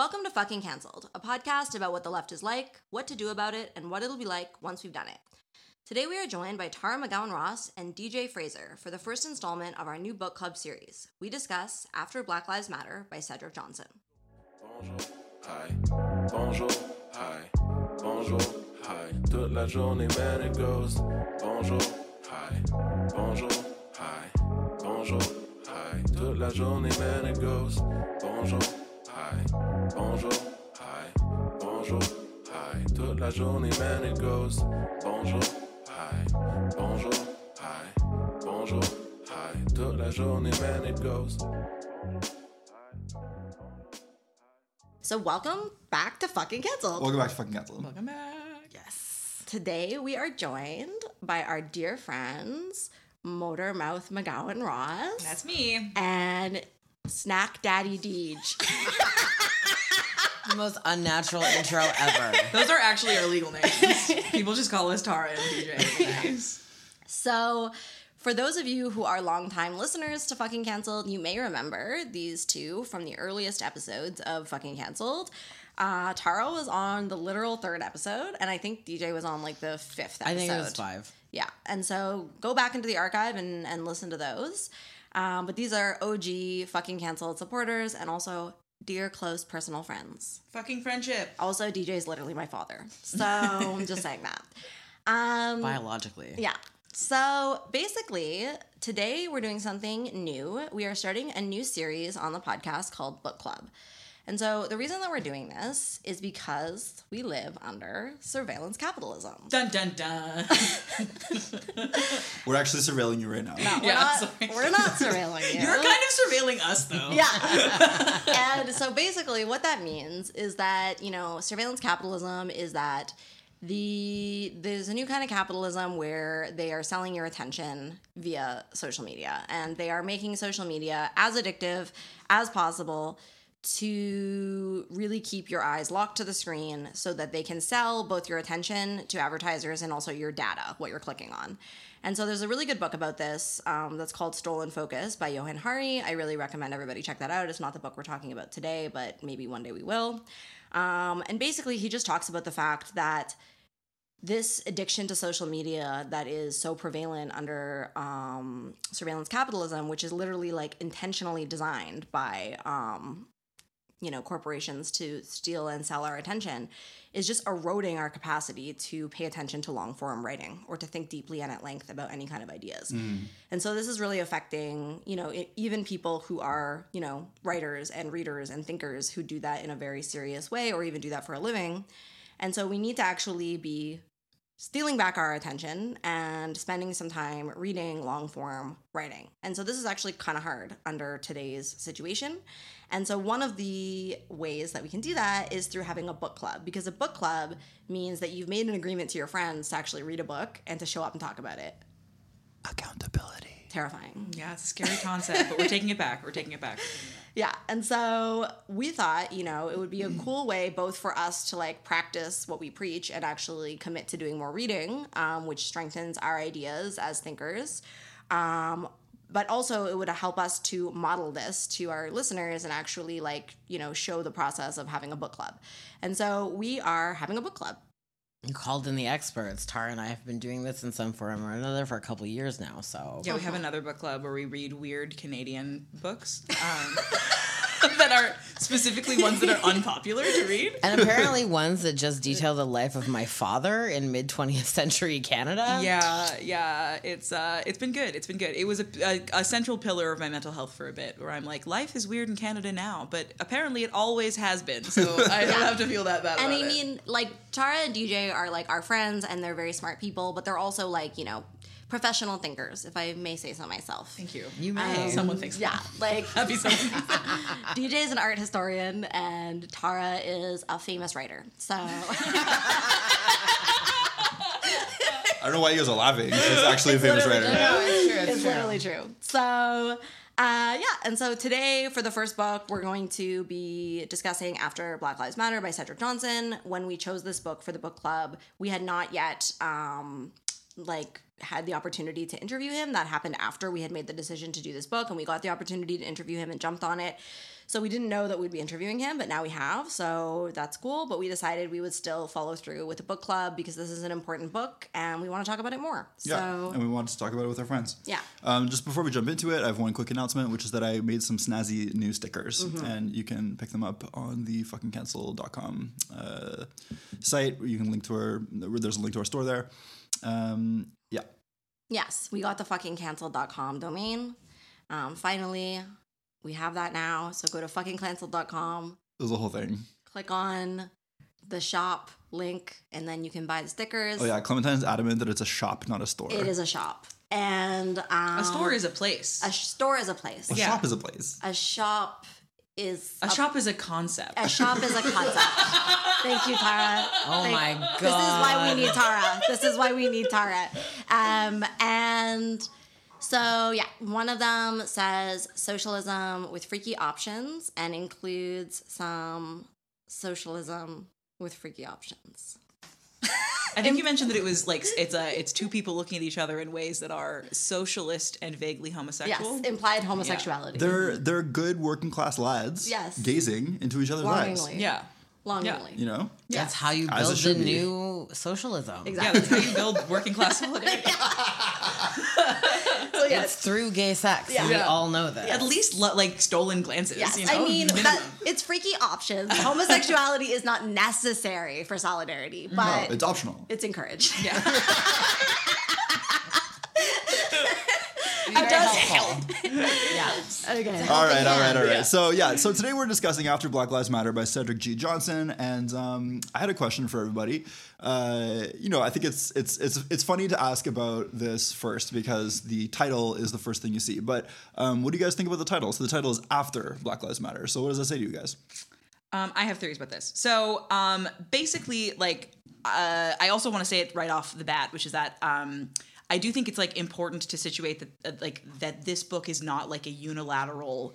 Welcome to Fucking Cancelled, a podcast about what the left is like, what to do about it, and what it'll be like once we've done it. Today we are joined by Tara McGowan Ross and DJ Fraser for the first installment of our new book club series. We discuss After Black Lives Matter by Cedric Johnson. Bonjour, hi, bonjour, hi, bonjour, hi. Toute la journée, man, it goes. Bonjour, hi, bonjour, hi, bonjour, hi. Toute la journée, man, it goes. Bonjour, hi, bonjour, hi, bonjour, hi. Toute la journée, man, it goes. Bonjour, hi, bonjour, hi, bonjour, hi. Toute la journée, man, it goes. So, welcome back to Fucking Cancelled. Welcome back to fucking Cancel. Welcome back. Yes. Today we are joined by our dear friends, Motor Mouth McGowan Ross That's me. and Snack Daddy Deej. The most unnatural intro ever. Those are actually our legal names. People just call us Tara and DJ. So, for those of you who are longtime listeners to Fucking Cancelled, you may remember these two from the earliest episodes of Fucking Cancelled. Uh, Tara was on the literal third episode, and I think DJ was on like the fifth episode. I think it was five. Yeah, and so go back into the archive and, and listen to those. Um, but these are OG Fucking Cancelled supporters and also dear close personal friends. Fucking friendship. Also, DJ is literally my father. So I'm just saying that. Um, Biologically. yeah. So basically, today we're doing something new. We are starting a new series on the podcast called Book Club. And so the reason that we're doing this is because we live under surveillance capitalism. Dun dun dun. We're actually surveilling you right now. We're, Yeah, not, sorry. we're not surveilling you. You're kind of surveilling us though. Yeah. and so basically, what that means is that, you know, surveillance capitalism is that the there's a new kind of capitalism where they are selling your attention via social media and they are making social media as addictive as possible to really keep your eyes locked to the screen so that they can sell both your attention to advertisers and also your data, what you're clicking on. And so there's a really good book about this um, that's called Stolen Focus by Johann Hari. I really recommend everybody check that out. It's not the book we're talking about today, but maybe one day we will. Um, and basically, he just talks about the fact that this addiction to social media that is so prevalent under um, surveillance capitalism, which is literally like intentionally designed by um, you know corporations to steal and sell our attention is just eroding our capacity to pay attention to long form writing or to think deeply and at length about any kind of ideas. Mm. And so this is really affecting you know e- even people who are you know writers and readers and thinkers who do that in a very serious way or even do that for a living. And so we need to actually be stealing back our attention and spending some time reading long form writing. And so this is actually kind of hard under today's situation. And so one of the ways that we can do that is through having a book club because a book club means that you've made an agreement to your friends to actually read a book and to show up and talk about it. Accountability. Terrifying. Yeah, it's a scary concept, but we're taking it back. We're taking it back. Yeah. And so we thought, you know, it would be a cool way both for us to like practice what we preach and actually commit to doing more reading, um, which strengthens our ideas as thinkers. Um, but also it would help us to model this to our listeners and actually like, you know, show the process of having a book club. And so we are having a book club. You called in the experts. Tara and I have been doing this in some form or another for a couple years now. So Yeah, we have another book club where we read weird Canadian books um, that are specifically ones that are unpopular to read. and apparently ones that just detail the life of my father in mid 20th century Canada. Yeah, yeah, it's uh, it's been good. It's been good. It was a, a, a central pillar of my mental health for a bit, where I'm like, life is weird in Canada now, but apparently it always has been. So I don't have to feel that bad. And about I it. mean, like Tara and DJ are like our friends and they're very smart people, but they're also like, you know, professional thinkers, if I may say so myself. thank you. You may. Someone thinks Yeah, like Happy someone. DJ is an art historian and Tara is a famous writer. So I don't know why you guys are laughing. She's actually a famous writer. true. it's true. it's literally true. So uh, yeah, and so today for the first book, we're going to be discussing After Black Lives Matter by Cedric Johnson. When we chose this book for the book club, we had not yet um, like had the opportunity to interview him. That happened after we had made the decision to do this book, and we got the opportunity to interview him and jumped on it. So we didn't know that we'd be interviewing him, but now we have. So that's cool. But we decided we would still follow through with the book club because this is an important book and we want to talk about it more. Yeah, So and we wanted to talk about it with our friends. Yeah. Um, just before we jump into it, I have one quick announcement, which is that I made some snazzy new stickers, Mm-hmm. and you can pick them up on the fuckingcancel.com uh, site. You can link to our. There's a link to our store there. Um. Yes, we got the fucking cancelled.com domain. Um, finally, we have that now. So go to fuckingcancelled.com, It was a whole thing. click on the shop link, and then you can buy the stickers. Oh yeah, Clementine's adamant that it's a shop, not a store. It is a shop. And um, A store is a place. a store is a place. A yeah. shop is a place. A shop is A shop is a concept. A shop is a concept. Thank you, Tara. Oh Thank- my god! This is why we need Tara. This is why we need Tara. Um, and so, yeah, one of them says socialism with freaky options and includes some socialism with freaky options. I think you mentioned that it was like it's a it's two people looking at each other in ways that are socialist and vaguely homosexual. Yes, implied homosexuality. They're they're good working class lads. Yes. Gazing into each other's eyes. Longingly. yeah. You know. That's how you As build the be. new socialism. Exactly. Yeah, that's how you build working class solidarity. So, yeah, It's through gay sex. and we Yeah. all know that. At least lo- like stolen glances. Yes, you know? I mean that it's freaky options. Homosexuality is not necessary for solidarity, No, but it's optional. it's encouraged. yeah. It does help. yeah. Okay. All right, all right, all right. So yeah, so today we're discussing After Black Lives Matter by Cedric G. Johnson, and um, I had a question for everybody. Uh, you know, I think it's it's it's it's funny to ask about this first because the title is the first thing you see. But um, what do you guys think about the title? So the title is After Black Lives Matter. So what does that say to you guys? Um, I have theories about this. So um, basically, like, uh, I also want to say it right off the bat, which is that um, I do think it's like important to situate that, uh, like, that this book is not like a unilateral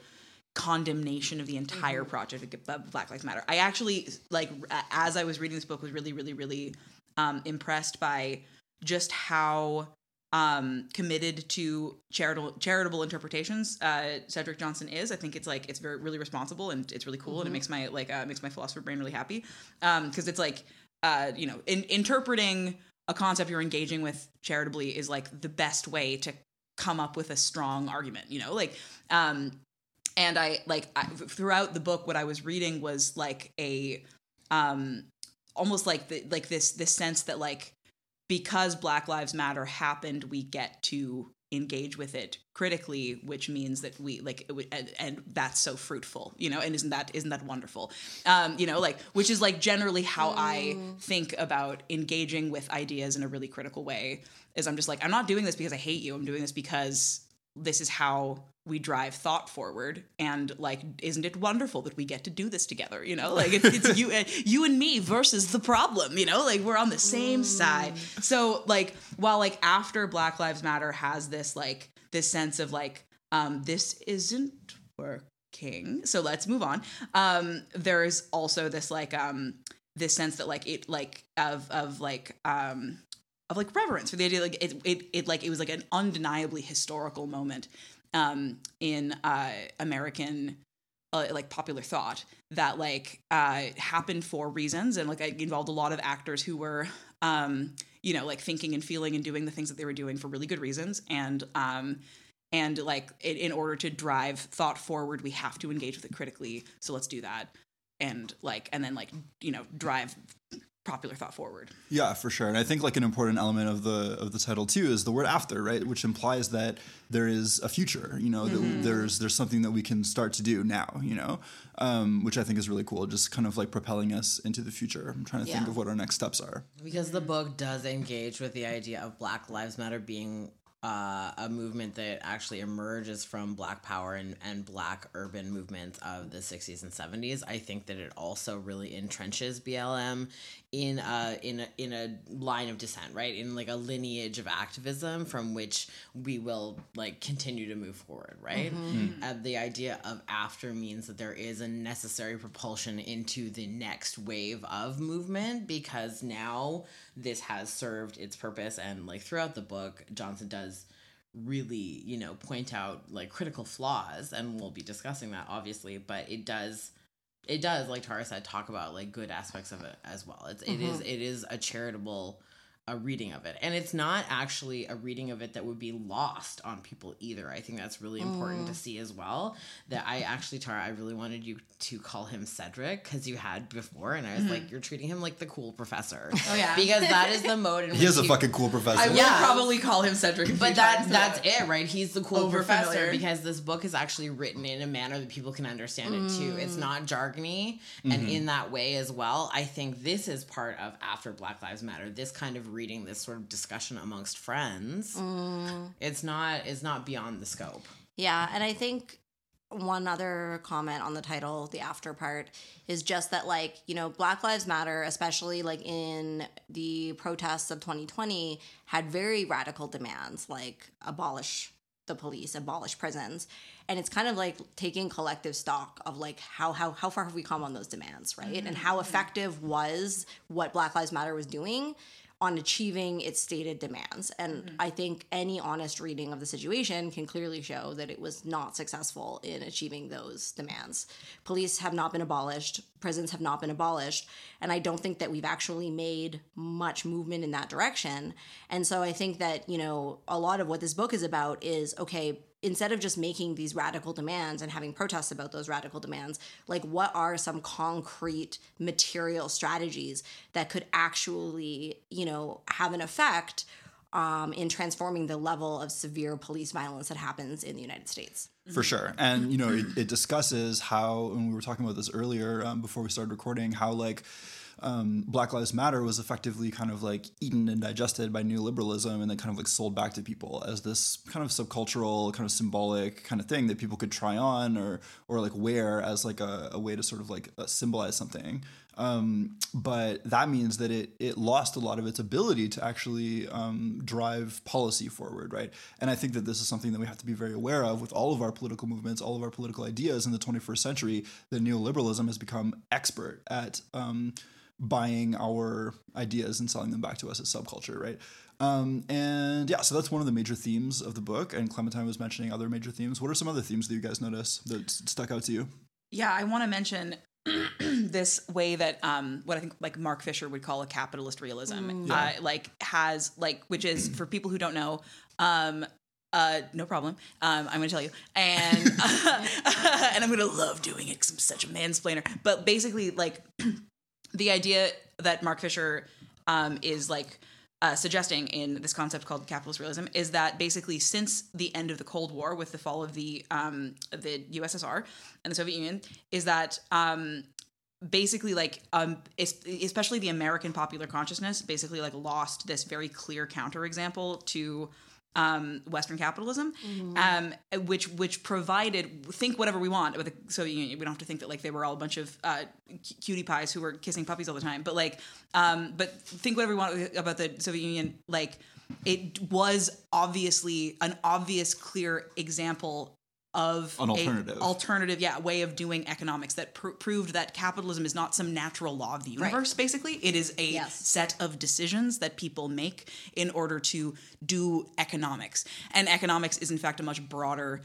condemnation of the entire project of Black Lives Matter. I actually like as I was reading this book was really, really, really um, impressed by just how um, committed to charitable charitable interpretations uh, Cedric Johnson is. I think it's like it's very really responsible and it's really cool and it makes my like uh, makes my philosopher brain really happy because it's like uh, you know in, interpreting a concept you're engaging with charitably is like the best way to come up with a strong argument. You know, like um, and I like I, throughout the book what I was reading was like a um almost like the like this this sense that like because black lives matter happened we get to engage with it critically which means that we like and, and that's so fruitful you know and isn't that isn't that wonderful? Um you know like which is like generally how i think about engaging with ideas in a really critical way is i'm just like i'm not doing this because i hate you. I'm doing this because this is how we drive thought forward and like isn't it wonderful that we get to do this together you know? Like it's, it's you uh, you and me versus the problem you know? Like we're on the same side. So like while like after black lives matter has this like this sense of like um this isn't working so let's move on um there's also this like um this sense that like it like of of like um of like reverence for the idea like it, it it like it was like an undeniably historical moment um in uh american uh, like popular thought that like uh happened for reasons. And like it involved a lot of actors who were um you know like thinking and feeling and doing the things that they were doing for really good reasons. And um and like in, in order to drive thought forward we have to engage with it critically. So let's do that. And like and then like you know drive popular thought forward Yeah, for sure. And I think like an important element of the of the title too is the word after, right? Which implies that there is a future, you know, that there's there's something that we can start to do now, you know. Um, which I think is really cool, just kind of like propelling us into the future. I'm trying to think of what our next steps are. Because the book does engage with the idea of Black Lives Matter being uh, a movement that actually emerges from Black Power and, and Black urban movements of the 60s and 70s. I think that it also really entrenches BLM in a in a in a line of descent, right? In like a lineage of activism from which we will like continue to move forward, right? Uh, the idea of after means that there is a necessary propulsion into the next wave of movement because now this has served its purpose and like throughout the book Johnson does really, you know, point out like critical flaws, and we'll be discussing that obviously, but it does it does, like Tara said, talk about like good aspects of it as well. It's it is mm-hmm. it is a charitable a reading of it. And it's not actually a reading of it that would be lost on people either. I think that's really important to mm. see as well. That I actually, Tara, I really wanted you to call him Cedric because you had before, and I was like, mm. you're treating him like the cool professor. Oh, yeah. because that is the mode in which He is a you- fucking cool professor. I will Yeah. probably call him Cedric. but that that's though. it, right? He's the cool Over professor familiar. because this book is actually written in a manner that people can understand it too. Mm. It's not jargony, and mm-hmm. in that way as well. I think this is part of after Black Lives Matter. This kind of reading, this sort of discussion amongst friends. Mm. It's not it's not beyond the scope. Yeah, and I think one other comment on the title, the after part, is just that like, you know, Black Lives Matter, especially like in the protests of 2020, had very radical demands like abolish the police, abolish prisons. And it's kind of like taking collective stock of like how how how far have we come on those demands, right? And mm-hmm. how effective was what Black Lives Matter was doing on achieving its stated demands. And mm-hmm. I think any honest reading of the situation can clearly show that it was not successful in achieving those demands. Police have not been abolished, prisons have not been abolished, and I don't think that we've actually made much movement in that direction. And so I think that, you know, a lot of what this book is about is okay, instead of just making these radical demands and having protests about those radical demands, like what are some concrete material strategies that could actually, you know, have an effect um, in transforming the level of severe police violence that happens in the United States? For sure. And, you know, it, it discusses how, and we were talking about this earlier um, before we started recording, how like um, Black Lives Matter was effectively kind of like eaten and digested by neoliberalism and then kind of like sold back to people as this kind of subcultural, kind of symbolic kind of thing that people could try on or, or like wear as like a, a way to sort of like uh, symbolize something. Um, but that means that it it lost a lot of its ability to actually um, drive policy forward, right? And I think that this is something that we have to be very aware of with all of our political movements, all of our political ideas in the 21st century. That neoliberalism has become expert at um, buying our ideas and selling them back to us as subculture, right? Um, and yeah, so that's one of the major themes of the book. And Clementine was mentioning other major themes. What are some other themes that you guys notice that stuck out to you? Yeah, I want to mention this way that um, what I think like Mark Fisher would call a capitalist realism, uh, like has like which is for people who don't know. Um, uh, no problem. Um, I'm going to tell you, and and I'm going to love doing it because I'm such a mansplainer. But basically, like the idea that Mark Fisher um, is like uh, suggesting in this concept called capitalist realism is that basically since the end of the Cold War with the fall of the um, the USSR and the Soviet Union is that um, basically like um especially the American popular consciousness basically like lost this very clear counterexample to um, Western capitalism, um, which which provided think whatever we want about the Soviet Union. We don't have to think that like they were all a bunch of uh, cutie pies who were kissing puppies all the time. But like, um, but think whatever we want about the Soviet Union. Like, it was obviously an obvious, clear example of An a alternative. alternative, yeah, way of doing economics that pr- proved that capitalism is not some natural law of the universe. Basically, it is a Yes. set of decisions that people make in order to do economics. And economics is in fact a much broader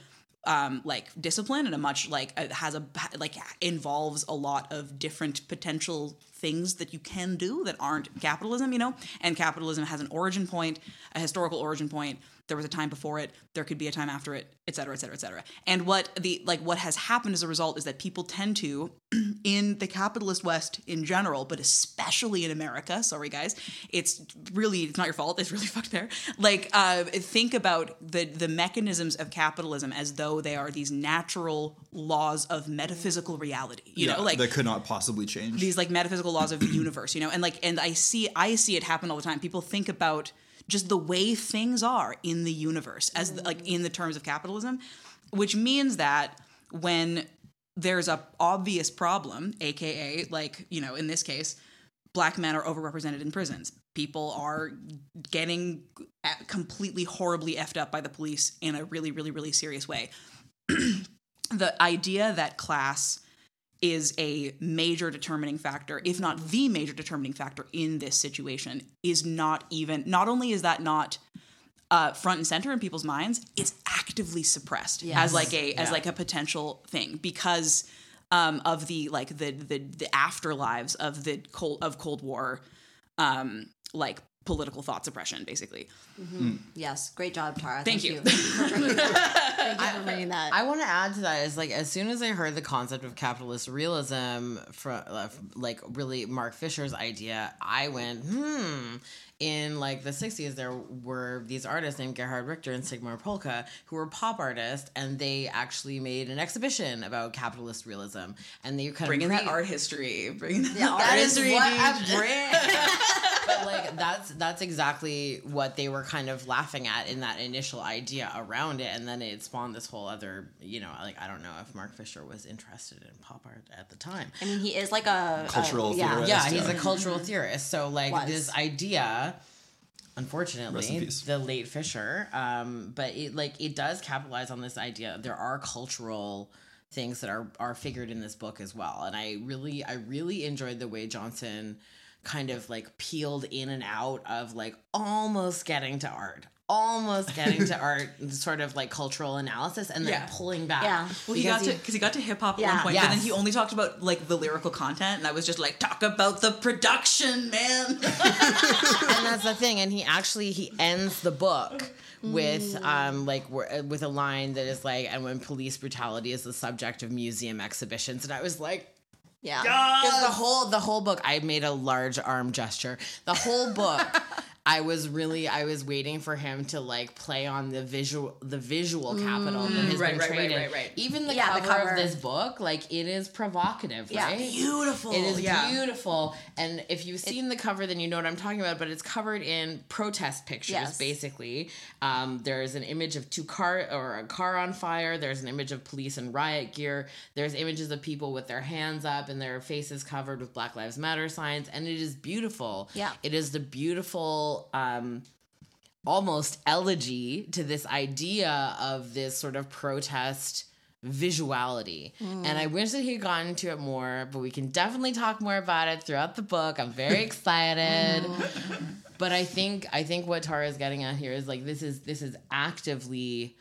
um like discipline and a much like uh, has a like involves a lot of different potential things that you can do that aren't capitalism you know and capitalism has an origin point a historical origin point there was a time before it there could be a time after it et cetera et cetera et cetera and what the like what has happened as a result is that people tend to in the capitalist west in general but especially in america sorry guys it's really it's not your fault it's really fucked there like uh think about the the mechanisms of capitalism as though they are these natural laws of metaphysical reality you know like that could not possibly change. these like metaphysical laws of the universe, you know, and like and I see I see it happen all the time. People think about just the way things are in the universe as the, like mm-hmm. in the terms of capitalism, which means that when there's a obvious problem, aka like, you know, in this case, black men are overrepresented in prisons. People are getting completely horribly effed up by the police in a really really really serious way. the idea that class is a major determining factor, if not the major determining factor in this situation, is not even, not only is that not uh, front and center in people's minds, it's actively suppressed Yes. as like a as Yeah. like a potential thing because um, of the like the the the afterlives of the cold of Cold War, um, like political thought suppression, basically. Yes, great job, Tara. Thank you. Thank you for bringing, thank you for bringing that. I want to add to that is like as soon as I heard the concept of capitalist realism from like really Mark Fisher's idea, I went hmm. In like the '60s, there were these artists named Gerhard Richter and Sigmar Polke who were pop artists, and they actually made an exhibition about capitalist realism, and they kind Bringing of that art history, bringing that Yeah, art that is history, what dude. I bring. but like that's that's exactly what they were kind of laughing at in that initial idea around it, and then it spawned this whole other, you know, like I don't know if Mark Fisher was interested in pop art at the time. I mean, he is like a Cultural a, yeah, theorist. Yeah, Yes, he's a cultural theorist, so like Was. this idea. Unfortunately, the late Fisher, um, but it like it does capitalize on this idea. There are cultural things that are are figured in this book as well, and I really I really enjoyed the way Johnson kind of like peeled in and out of like almost getting to art almost getting to art sort of like cultural analysis and then Yeah. pulling back Yeah. Well, he Because got to because he got to hip hop at Yeah. one point, but then he only talked about like the lyrical content, and I was just like, talk about the production, man. and that's the thing and he actually he ends the book with um like with a line that is like and when police brutality is the subject of museum exhibitions and i was like yeah. because the whole the whole book i made a large arm gesture the whole book I was really I was waiting for him to like play on the visual the visual capital that has right, been right, traded. right, right, right. Even the, Yeah, the cover cover. of this book, like it is provocative, Yeah. right? Beautiful. It is yeah. beautiful. And if you've seen the cover, then you know what I'm talking about. But it's covered in protest pictures, Yes. basically. Um, there's an image of two car or a car on fire. There's an image of police in riot gear. There's images of people with their hands up and their faces covered with Black Lives Matter signs. And it is beautiful. Yeah. It is the beautiful. Um, almost elegy to this idea of this sort of protest visuality. And I wish that he had gotten into it more, but we can definitely talk more about it throughout the book. I'm very excited. but I think I think what Tara is getting at here is like this is this is actively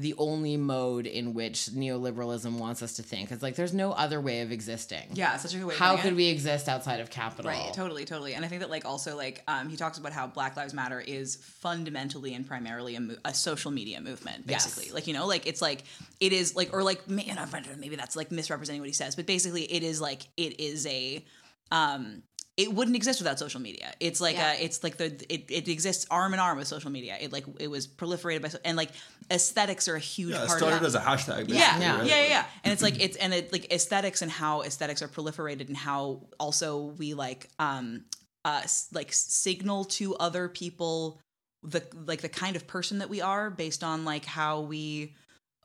the only mode in which neoliberalism wants us to think. It's like there's no other way of existing. Yeah, such a good way. How could it. we exist outside of capital? Right, totally, totally. And I think that like also like um, he talks about how Black Lives Matter is fundamentally and primarily a, mo- a social media movement, Yes. basically. Like you know, like it's like it is like or like may- and I don't maybe that's like misrepresenting what he says, but basically it is like it is a um it wouldn't exist without social media. It's like Yeah. a, it's like the it, it exists arm in arm with social media. It like it was proliferated by so, and like aesthetics are a huge Yeah, it part started of as a hashtag. Yeah, Yeah. yeah, right? yeah, yeah, And it's like it's and it like aesthetics and how aesthetics are proliferated and how also we like um uh like signal to other people the like the kind of person that we are based on like how we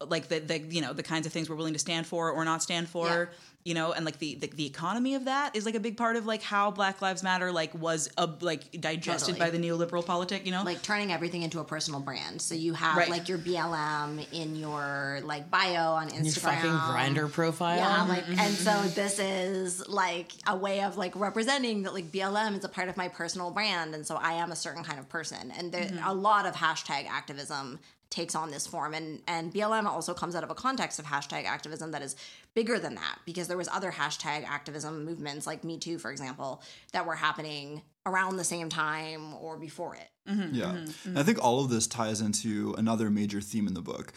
like the, the you know the kinds of things we're willing to stand for or not stand for Yeah. you know and like the, the the economy of that is like a big part of like how black lives matter like was a like digested Totally. by the neoliberal politic you know like turning everything into a personal brand. So you have Right. like your BLM in your like bio on Instagram. Your fucking Grindr profile. Yeah, like, and so mm-hmm. this is like a way of like representing that like BLM is a part of my personal brand, and so I am a certain kind of person. And there mm-hmm. a lot of hashtag activism takes on this form, and and BLM also comes out of a context of hashtag activism that is bigger than that because there was other hashtag activism movements like Me Too, for example, that were happening around the same time or before it. Yeah. Mm-hmm. And I think all of this ties into another major theme in the book,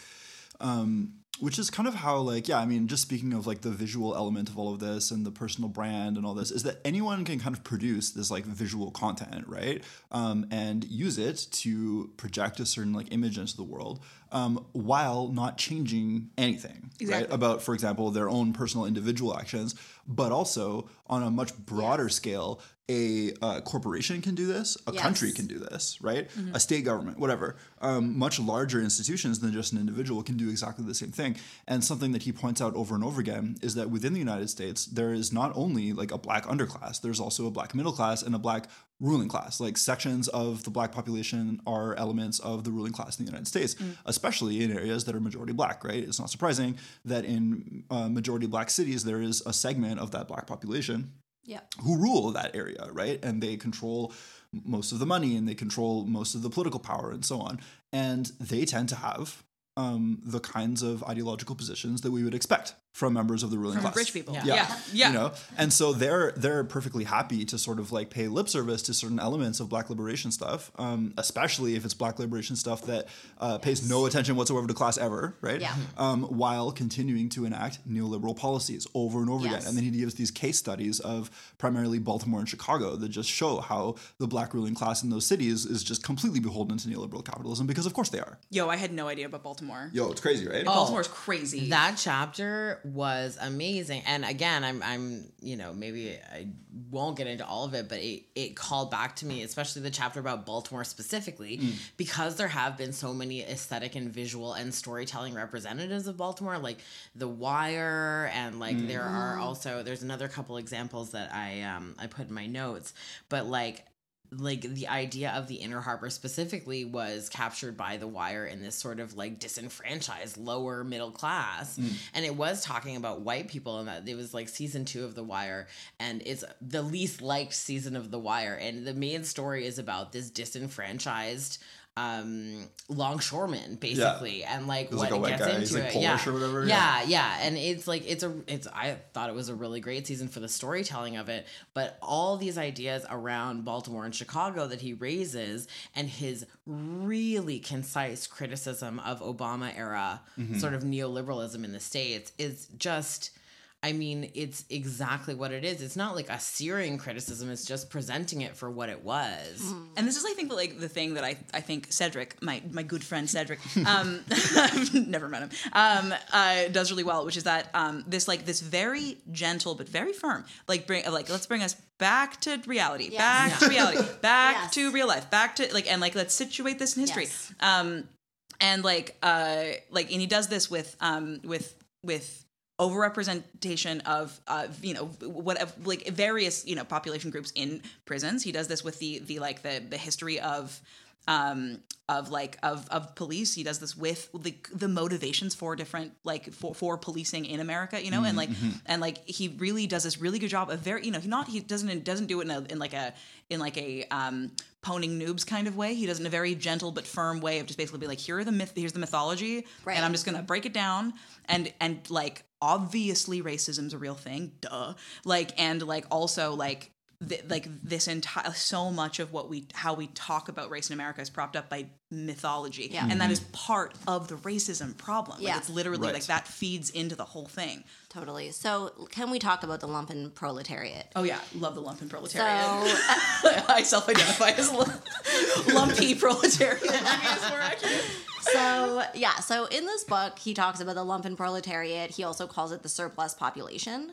um, which is kind of how, like, yeah, I mean, just speaking of like the visual element of all of this and the personal brand and all this, is that anyone can kind of produce this like visual content, right? Um, and use it to project a certain like image into the world um, while not changing anything, right? About, for example, their own personal individual actions, but also on a much broader scale, a uh, corporation can do this, a Yes. country can do this, right? A state government, whatever. Um, much larger institutions than just an individual can do exactly the same thing. And something that he points out over and over again is that within the United States, there is not only like a black underclass, there's also a black middle class and a black ruling class. Like sections of the black population are elements of the ruling class in the United States, especially in areas that are majority black, right? It's not surprising that in uh, majority black cities, there is a segment of that black population Yep. who rule that area, right? And they control most of the money and they control most of the political power and so on. And they tend to have um, the kinds of ideological positions that we would expect from members of the ruling From class. rich people. Yeah. Yeah. Yeah. You know, and so they're they're perfectly happy to sort of like pay lip service to certain elements of Black liberation stuff, um, especially if it's Black liberation stuff that uh, pays no attention whatsoever to class ever, right? Yeah. Um, while continuing to enact neoliberal policies over and over Yes. again, and then he gives these case studies of primarily Baltimore and Chicago that just show how the Black ruling class in those cities is just completely beholden to neoliberal capitalism because of course they are. Yo, I had no idea about Baltimore. Yo, it's crazy, right? Baltimore's crazy. That chapter was amazing. And again, I'm I'm you know, maybe I won't get into all of it, but it, it called back to me, especially the chapter about Baltimore specifically, because there have been so many aesthetic and visual and storytelling representatives of Baltimore, like The Wire, and like there are also there's another couple examples that I um I put in my notes, but like like the idea of the inner harbor specifically was captured by the wire in this sort of like disenfranchised lower middle class. Mm. And it was talking about white people and that it was like season two of the wire and it's the least liked season of the wire. And the main story is about this disenfranchised um longshoreman basically and like There's, what like, a it white gets guy, into he's, it. Yeah. whatever, yeah. Yeah and it's like it's a it's i thought it was a really great season for the storytelling of it but all these ideas around baltimore and chicago that he raises and his really concise criticism of obama era sort of neoliberalism in the states is just I mean, it's exactly what it is. It's not like a searing criticism. It's just presenting it for what it was. And this is, I think, like the thing that I, I think Cedric, my my good friend Cedric, um, I've never met him, um, uh, does really well, which is that um, this like this very gentle but very firm, like bring like let's bring us back to reality, back to reality, back Yes. to real life, back to like and like let's situate this in history. Yes. Um, and like uh like and he does this with um with with overrepresentation of uh you know what like various you know population groups in prisons. He does this with the the like the the history of um of like of of police. He does this with the the motivations for different like for for policing in america you know? And like and like he really does this really good job of very you know he not he doesn't doesn't do it in, a, in like a in like a um poning noobs kind of way. He does it in a very gentle but firm way of just basically be like here are the myth here's the mythology Right. and i'm just gonna break it down and and like obviously racism's a real thing duh like and like also like th- like this entire so much of what we how we talk about race in america is propped up by mythology Yeah. and that mm-hmm. is part of the racism problem like Yeah. it's literally Right. like that feeds into the whole thing Totally. So, can we talk about the lumpen proletariat? oh yeah love the lumpen So, proletariat i self-identify as lu- lumpy proletariat Maybe it's more accurate. so yeah. So in this book, he talks about the lumpen proletariat. He also calls it the surplus population.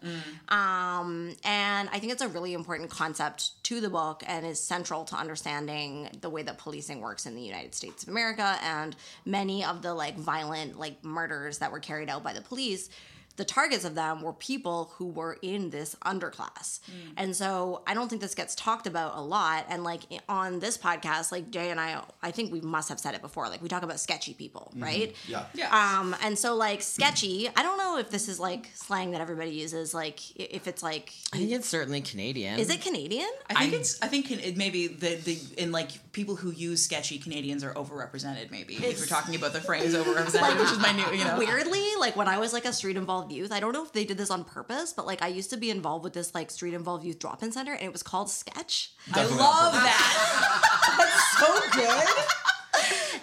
Um, and I think it's a really important concept to the book and is central to understanding the way that policing works in the United States of America and many of the like violent like murders that were carried out by the police. The targets of them were people who were in this underclass. And so I don't think this gets talked about a lot. And like on this podcast, like Jay and I, I think we must have said it before. Like we talk about sketchy people, right? Yeah. Yeah. Um, and so like sketchy, I don't know if this is like slang that everybody uses. Like if it's like, I think it's certainly Canadian. is it Canadian? I think it's. I think it maybe the the in like people who use sketchy Canadians are overrepresented. Maybe if we're talking about the phrase overrepresented, which is my new. You know, Weirdly, like when I was like a street involved youth, I don't know if they did this on purpose, but like I used to be involved with this like street involved youth drop in center and it was called Sketch. I love that. That's so good.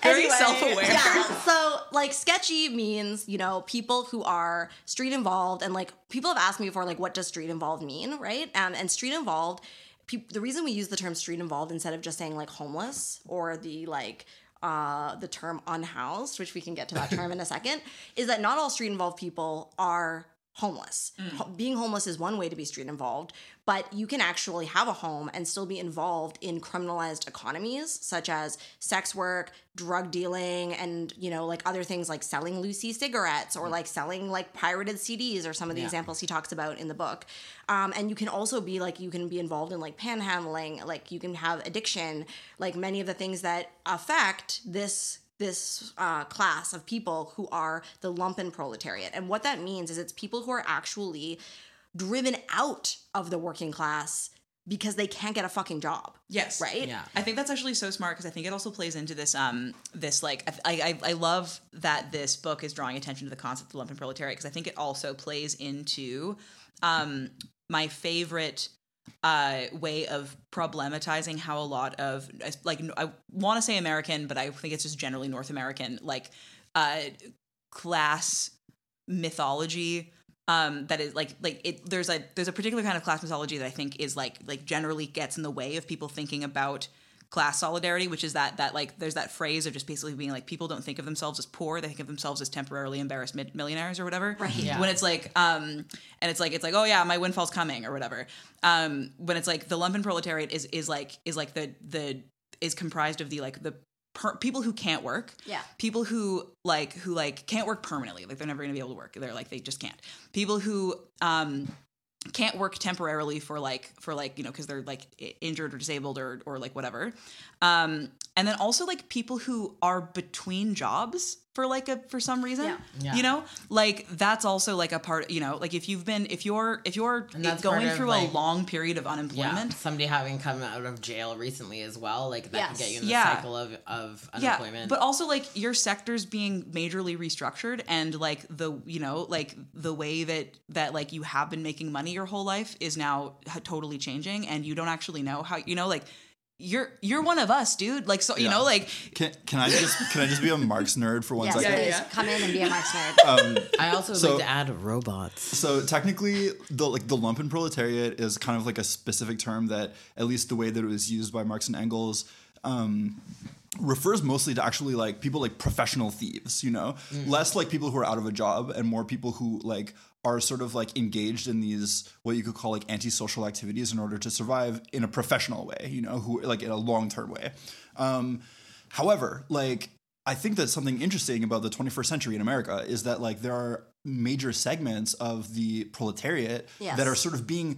Very Anyway, self-aware. Yeah. So like sketchy means, you know, people who are street involved and like people have asked me before like what does street involved mean, right? Um, and street involved peop the reason we use the term street involved instead of just saying like homeless or the like uh, the term unhoused, which we can get to that term in a second, is that not all street involved people are homeless. Ho- being homeless is one way to be street involved, but you can actually have a home and still be involved in criminalized economies such as sex work, drug dealing, and you know, like other things like selling loosie cigarettes or like selling like pirated CDs or some of the Yeah. examples he talks about in the book. Um, and you can also be like you can be involved in like panhandling, like you can have addiction, like many of the things that affect this this uh, class of people who are the lumpen proletariat. And what that means is it's people who are actually driven out of the working class because they can't get a fucking job. Yes. Right? Yeah. I think that's actually so smart because I think it also plays into this um this like I I, I love that this book is drawing attention to the concept of lumpen proletariat because I think it also plays into um my favorite uh way of problematizing how a lot of like I want to say American but I think it's just generally North American like uh class mythology um that is like like it there's a there's a particular kind of class mythology that i think is like like generally gets in the way of people thinking about class solidarity which is that that like there's that phrase of just basically being like people don't think of themselves as poor they think of themselves as temporarily embarrassed mid- millionaires or whatever Right. Yeah. when it's like um and it's like it's like oh yeah my windfall's coming or whatever um when it's like the lumpen proletariat is is like is like the the is comprised of the like the per- people who can't work Yeah. people who like who like can't work permanently like they're never going to be able to work they're like they just can't people who um can't work temporarily for like for like you know because they're like injured or disabled or or like whatever. Um and then also like people who are between jobs for like a for some reason Yeah. Yeah. you know like that's also like a part you know like if you've been if you're if you're And that's part going through like- a long period of Yeah, unemployment somebody having come out of jail recently as well, like that can get you in the Yeah. cycle of, of yeah unemployment. but also like your sector's being majorly restructured and like the you know like the way that that like you have been making money your whole life is now totally changing and you don't actually know how you know like you're you're one of us dude like so you Yeah. know like Can, can I just can I just be a Marx nerd for one Yes, second? please yeah. come in and be a Marx nerd. I also would So- like to add robots. So technically, the like the lumpen proletariat is kind of like a specific term that, at least the way that it was used by Marx and Engels, um, refers mostly to actually like people like professional thieves. You know, less like people who are out of a job and more people who like are sort of like engaged in these what you could call like antisocial activities in order to survive in a professional way. You know, who like in a long term way. Um, however, like I think that something interesting about the 21st century in America is that like there are major segments of the proletariat Yes. that are sort of being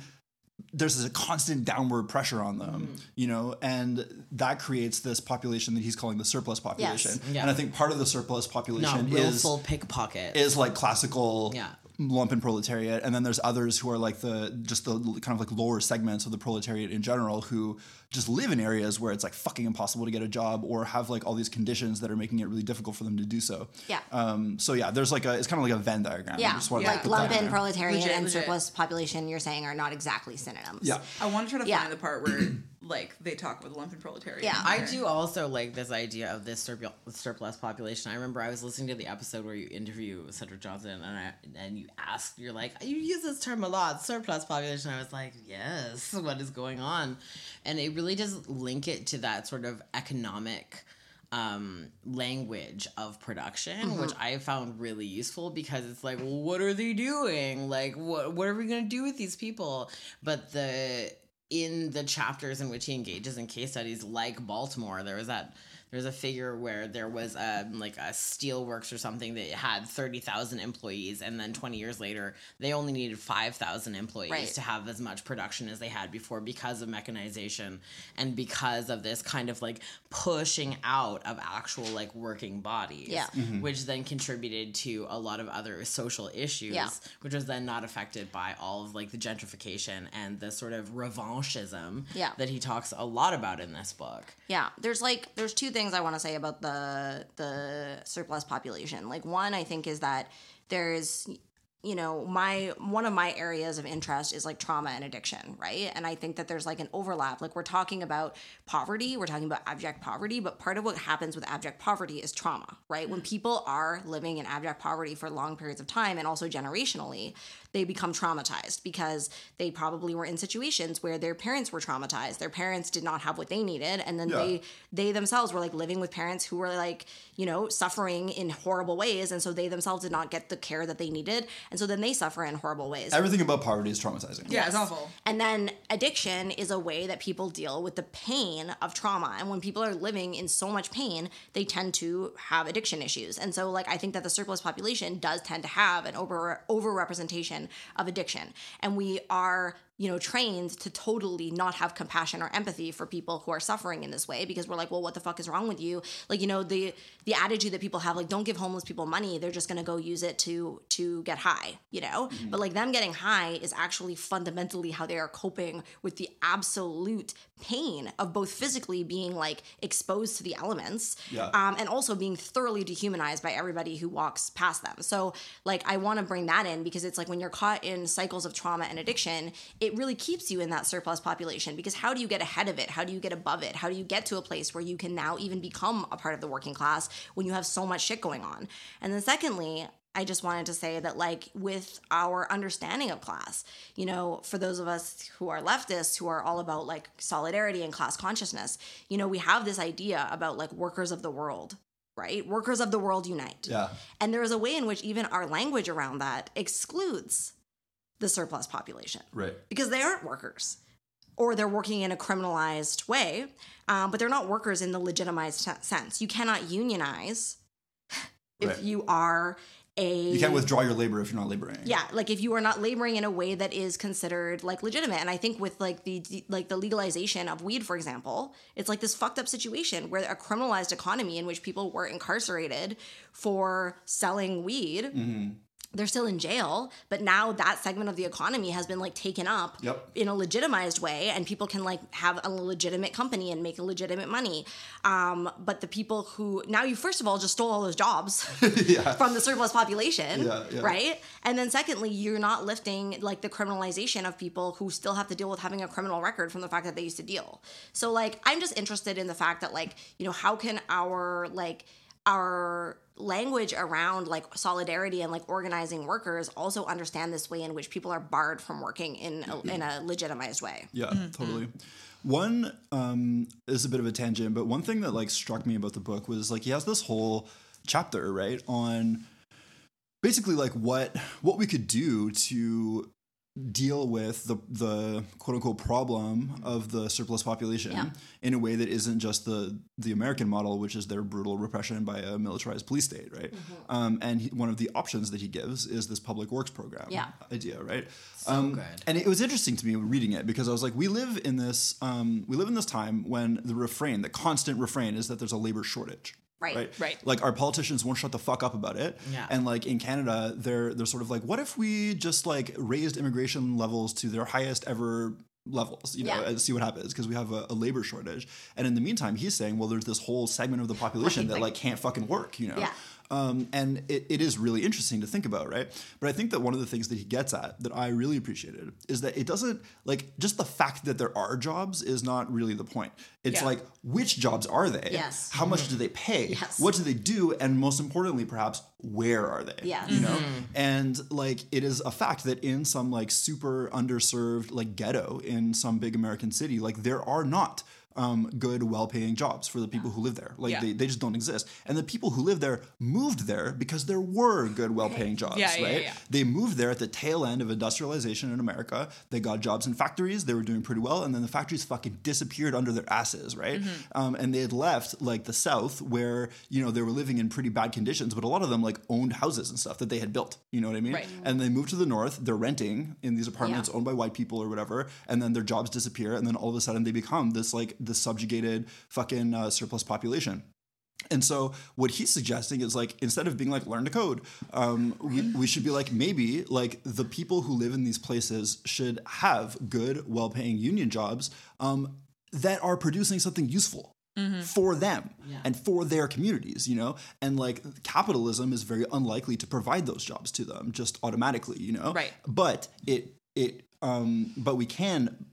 there's a constant downward pressure on them, Mm-hmm. you know, and that creates this population that he's calling the surplus population. Yeah. And I think part of the surplus Not population is willful pickpocket. is like classical Yeah. Lumpen proletariat and then there's others who are like the just the kind of like lower segments of the proletariat in general who just live in areas where it's like fucking impossible to get a job or have like all these conditions that are making it really difficult for them to do so Yeah. um so yeah there's like a it's kind of like a venn diagram I Yeah, just wanted to like put that in lumpen, proletariat, Legit, and legit. surplus population, you're saying are not exactly synonyms. yeah i want to try to Yeah. find the part where like they talk about the lumpen proletariat Yeah. I do also like this idea of this surplus, surplus population. I remember I was listening to the episode where you interview Cedric Johnson, and I, and you asked, you're like, you use this term a lot, surplus population. I was like, yes, what is going on? And it really does link it to that sort of economic um, language of production, which I found really useful because it's like, well, what are they doing? Like, what what are we gonna do with these people? But the in the chapters in which he engages in case studies like Baltimore, there was that there's a figure where there was um, like a steelworks or something that had 30,000 employees and then 20 years later they only needed 5,000 employees Right. to have as much production as they had before because of mechanization and because of this kind of like pushing out of actual like working bodies Yeah. which then contributed to a lot of other social issues Yeah. which was then not affected by all of like the gentrification and the sort of revanchism Yeah. that he talks a lot about in this book. Yeah, there's like there's two things I want to say about the the surplus population. Like one, I think is that there's you know my one of my areas of interest is like trauma and addiction right? And i think that there's like an overlap. Like we're talking about poverty we're talking about abject poverty but part of what happens with abject poverty is trauma right? When people are living in abject poverty for long periods of time and also generationally they become traumatized because they probably were in situations where their parents were traumatized. Their parents did not have what they needed. And then Yeah. they they themselves were like living with parents who were like you know suffering in horrible ways. And so they themselves did not get the care that they needed. And so then they suffer in horrible ways. Everything about poverty is traumatizing. Yeah it's awful. And then addiction is a way that people deal with the pain of trauma. And when people are living in so much pain, they tend to have addiction issues. And so like I think that the surplus population does tend to have an over overrepresentation of addiction. And we are you know, trained to totally not have compassion or empathy for people who are suffering in this way because we're like, well, what the fuck is wrong with you? Like, you know, the the attitude that people have, like, don't give homeless people money. They're just gonna go use it to to get high, you know? But like them getting high is actually fundamentally how they are coping with the absolute pain of both physically being like exposed to the elements Yeah. um, and also being thoroughly dehumanized by everybody who walks past them. So, like, I want to bring that in because it's like when you're caught in cycles of trauma and addiction, it really keeps you in that surplus population. Because how do you get ahead of it? How do you get above it? How do you get to a place where you can now even become a part of the working class when you have so much shit going on? And then, secondly, I just wanted to say that, like, with our understanding of class, you know, for those of us who are leftists, who are all about like solidarity and class consciousness, you know, we have this idea about like workers of the world, right? Workers of the world unite. Yeah. And there is a way in which even our language around that excludes the surplus population Right. because they aren't workers or they're working in a criminalized way, um, but they're not workers in the legitimized se- sense. You cannot unionize if Right. you are a You can't withdraw your labor if you're not laboring. yeah like if you are not laboring in a way that is considered like legitimate and i think with like the like the legalization of weed for example it's like this fucked up situation where a criminalized economy in which people were incarcerated for selling weed Mm-hmm. They're still in jail but now that segment of the economy has been like taken up Yep. in a legitimized way and people can like have a legitimate company and make a legitimate money um, but the people who now you first of all just stole all those jobs from the surplus population Yeah, yeah. right and then secondly you're not lifting like the criminalization of people who still have to deal with having a criminal record from the fact that they used to deal so like i'm just interested in the fact that like you know how can our like our language around like solidarity and like organizing workers also understand this way in which people are barred from working in a, in a legitimized way. Yeah, totally. One um, is a bit of a tangent, but one thing that like struck me about the book was like he has this whole chapter right on basically like what what we could do to deal with the the quote unquote problem of the surplus population Yeah. in a way that isn't just the the American model, which is their brutal repression by a militarized police state, right? Mm-hmm. Um, and he, one of the options that he gives is this public works program Yeah. idea, right? So good. And it was interesting to me reading it because I was like, we live in this, um, we live in this time when the refrain, the constant refrain, is that there's a labor shortage. Right. Right. Right. Like our politicians won't shut the fuck up about it. Yeah. And like in Canada, they're they're sort of like, what if we just like raised immigration levels to their highest ever levels, you know, Yeah. and see what happens because we have a, a labor shortage. And in the meantime, he's saying, well, there's this whole segment of the population Right, that like- like can't fucking work, you know. Yeah. Um, and it, it is really interesting to think about, right? But I think that one of the things that he gets at that I really appreciated is that it doesn't like just the fact that there are jobs is not really the point. It's Yeah. like which jobs are they? Yes. How much do they pay? Yes. What do they do? And most importantly, perhaps, where are they? Yes. You know? And like it is a fact that in some like super underserved like ghetto in some big American city, like there are not um, good, well-paying jobs for the people who live there. Like Yeah. they, they just don't exist. And the people who live there moved there because there were good, well-paying jobs, Yeah, right? They moved there at the tail end of industrialization in America. They got jobs in factories. They were doing pretty well, and then the factories fucking disappeared under their asses, right? Mm-hmm. Um, and they had left like the South, where you know they were living in pretty bad conditions, but a lot of them like owned houses and stuff that they had built. You know what I mean? Right. And they moved to the North. They're renting in these apartments owned by white people or whatever, and then their jobs disappear, and then all of a sudden they become this like this subjugated fucking uh, surplus population. And so what he's suggesting is like instead of being like learn to code, um, we, we should be like maybe like the people who live in these places should have good, well-paying union jobs um, that are producing something useful for them and for their communities, you know. And like capitalism is very unlikely to provide those jobs to them just automatically, you know. Right. But it it um, but we can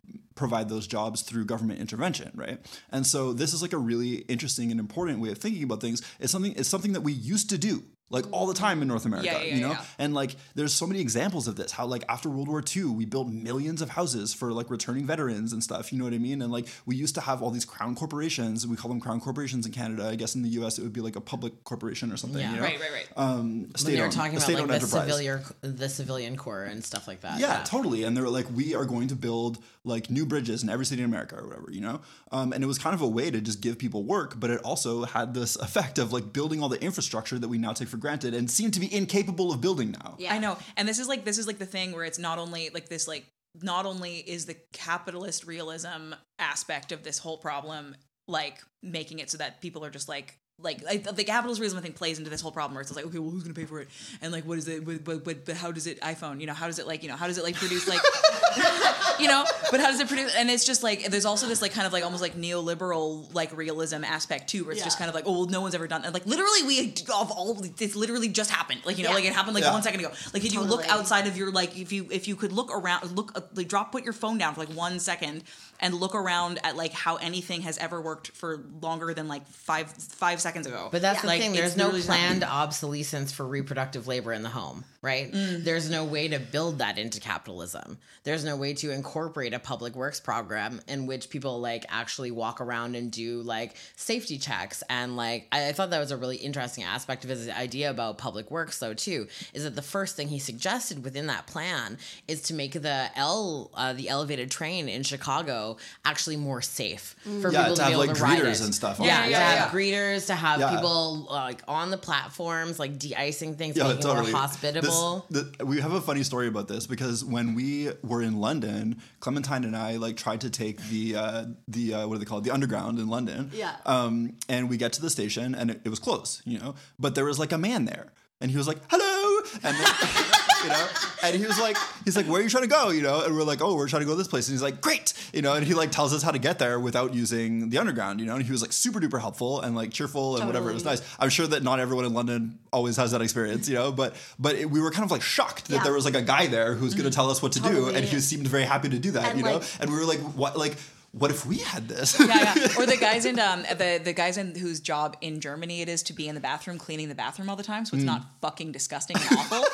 provide those jobs through government intervention, right? And so this is like a really interesting and important way of thinking about things. It's something it's something that we used to do like all the time in North America, Yeah, yeah, you know? yeah. And like there's so many examples of this how like after World War II we built millions of houses for like returning veterans and stuff, you know what I mean? And like we used to have all these crown corporations, we call them crown corporations in Canada. I guess in the US it would be like a public corporation or something, Yeah. you know? Right, right, right. Um When state they were talking about like the enterprise. civilian, the civilian corps and stuff like that. Yeah, totally. And they're like, we are going to build like new bridges in every city in America or whatever, you know? Um, and it was kind of a way to just give people work, but it also had this effect of like building all the infrastructure that we now take for granted and seem to be incapable of building now. Yeah. I know. And this is like this is like the thing where it's not only like this like not only is the capitalist realism aspect of this whole problem like making it so that people are just like like I, the capitalist realism I think plays into this whole problem where it's like okay well who's gonna pay for it and like what is it but, but, but, but how does it iPhone you know how does it like you know how does it like produce like you know but how does it produce and it's just like there's also this like kind of like almost like neoliberal like realism aspect too where it's just kind of like oh well no one's ever done and like literally we of all it's literally just happened like you know Yeah. like it happened like Yeah. one second ago like if you look outside of your like if you if you could look around look uh, like drop put your phone down for like one second and look around at like how anything has ever worked for longer than like five five seconds ago But that's the Like, thing. There's no literally just planned obsolescence for reproductive labor in the home, right? Mm. There's no way to build that into capitalism. There's no way to incorporate a public works program in which people like actually walk around and do like safety checks. And like, I, I thought that was a really interesting aspect of his idea about public works, though, too, is that the first thing he suggested within that plan is to make the L, uh, the elevated train in Chicago actually more safe for Yeah, people to to, have, be able like, to ride greeters it. and stuff on Yeah, it. to have yeah. greeters, to have Yeah. people like on the platforms, like de-icing things, Yeah, making totally. more hospitable. This- the- we have a funny story about this because when we were in London, Clementine and I like tried to take the uh, the uh, what do they call it, the underground in London. Yeah. Um, and we get to the station and it, it was closed, you know, but there was like a man there, and he was like, "Hello," and then, you know, and he was like, he's like, "Where are you trying to go?" You know, and we're like, "Oh, we're trying to go this place," and he's like, "Great," you know, and he like tells us how to get there without using the underground, you know, and he was like super duper helpful and like cheerful and whatever. It was nice. I'm sure that not everyone in London always has that experience, you know, but but it, we were kind of like shocked that Yeah. there was like a guy there who's going to mm-hmm. tell us what to do, and he seemed very happy to do that, And, you know, and we were like, what, like, what if we had this? yeah, yeah. Or the guys in um the the guys in whose job in Germany it is to be in the bathroom cleaning the bathroom all the time, so it's not fucking disgusting and awful,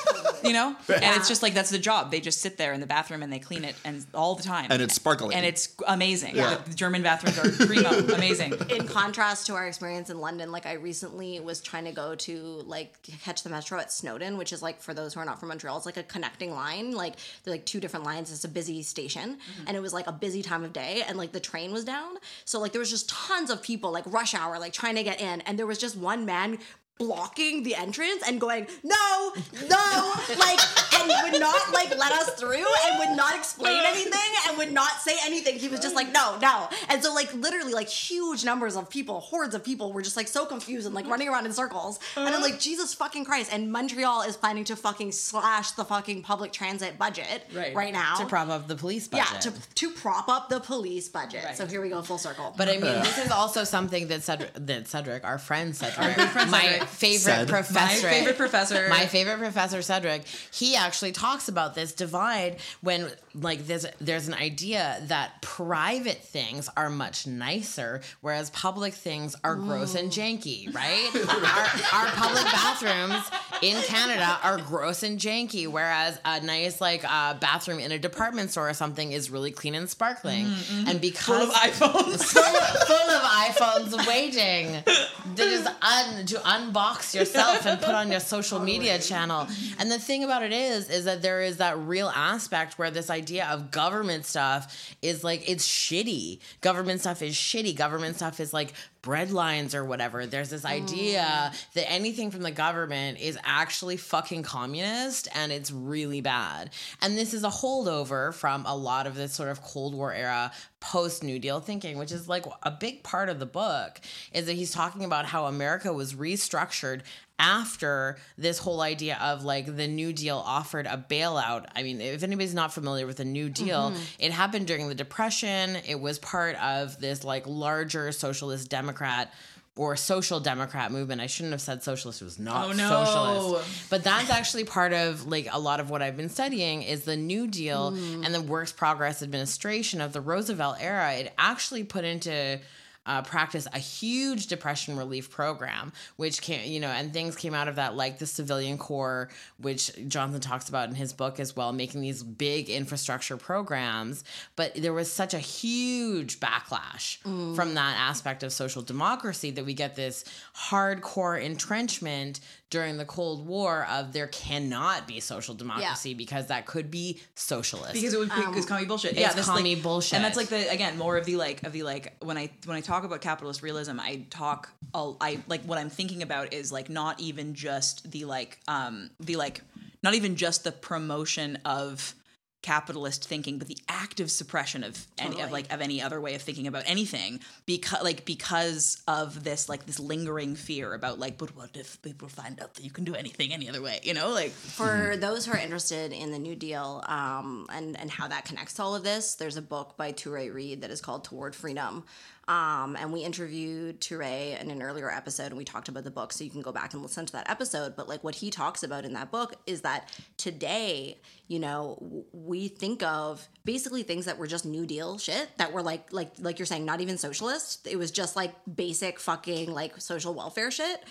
you know. And it's just like that's the job. They just sit there in the bathroom and they clean it and all the time. And it's sparkling. And it's amazing. Yeah. The German bathrooms are primo, amazing. in contrast to our experience in London, like I recently was trying to go to like catch the metro at Snowdon, which is like for those who are not from Montreal, it's like a connecting line. Like they're like two different lines. It's a busy station, and it was like a busy time of day, and like the train was down, so like there was just tons of people, like rush hour, like trying to get in, and there was just one man blocking the entrance and going no no like and would not like let us through and would not explain anything and would not say anything. He was just like no no. And so like literally like huge numbers of people hordes of people were just like so confused and like running around in circles. And I'm like Jesus fucking Christ. And Montreal is planning to fucking slash the fucking public transit budget Right. right, now. To prop up the police budget. yeah to, to prop up the police budget. Right. so here we go full circle. But I mean, this is also something that Cedric, that Cedric, our friend Cedric, my Cedric. Favorite Said. professor, My favorite professor. my favorite professor Cedric, he actually talks about this divide when like there's there's an idea that private things are much nicer, whereas public things are gross and janky, right? our, our public bathrooms in Canada are gross and janky, whereas a nice like uh, bathroom in a department store or something is really clean and sparkling. And because Full of iPhones. full of, full of iPhones waiting to just un, to unbox yourself and put on your social media channel. And the thing about it is, is that there is that real aspect where this idea of government stuff is like it's shitty. Government stuff is shitty. Government stuff is like bread lines or whatever. There's this idea mm. that anything from the government is actually fucking communist and it's really bad. And this is a holdover from a lot of this sort of Cold War era post New Deal thinking, which is like a big part of the book, is that he's talking about how America was restructured after this whole idea of like the New Deal offered a bailout. I mean, if anybody's not familiar with the New Deal, mm-hmm. it happened during the Depression. It was part of this like larger socialist Democrat or social democrat movement. I shouldn't have said socialist. It was not Oh, no. socialist. But that's actually part of like a lot of what I've been studying is the New Deal mm. and the Works Progress Administration of the Roosevelt era. It actually put into uh, practice a huge depression relief program, which came, you know, and things came out of that, like the civilian corps, which Johnson talks about in his book as well, making these big infrastructure programs. But there was such a huge backlash from that aspect of social democracy that we get this hardcore entrenchment during the Cold War of there cannot be social democracy because that could be socialist. because it would Um, it's commie bullshit. it's yeah, this, commie like, bullshit. And that's like the again more of the like of the like when I when I talk about capitalist realism, I talk I'll, I like what I'm thinking about is like not even just the like um the like not even just the promotion of capitalist thinking but the active suppression of any of like of any other way of thinking about anything because like because of this like this lingering fear about like but what if people find out that you can do anything any other way you know like For those who are interested in the New Deal um, and and how that connects to all of this, there's a book by Touré Reed that is called Toward Freedom. Um, and we interviewed Touré in an earlier episode, and we talked about the book, so you can go back and listen to that episode. But like what he talks about in that book is that today, you know, we think of basically things that were just New Deal shit that were like like like you're saying, not even socialist. It was just like basic fucking like social welfare shit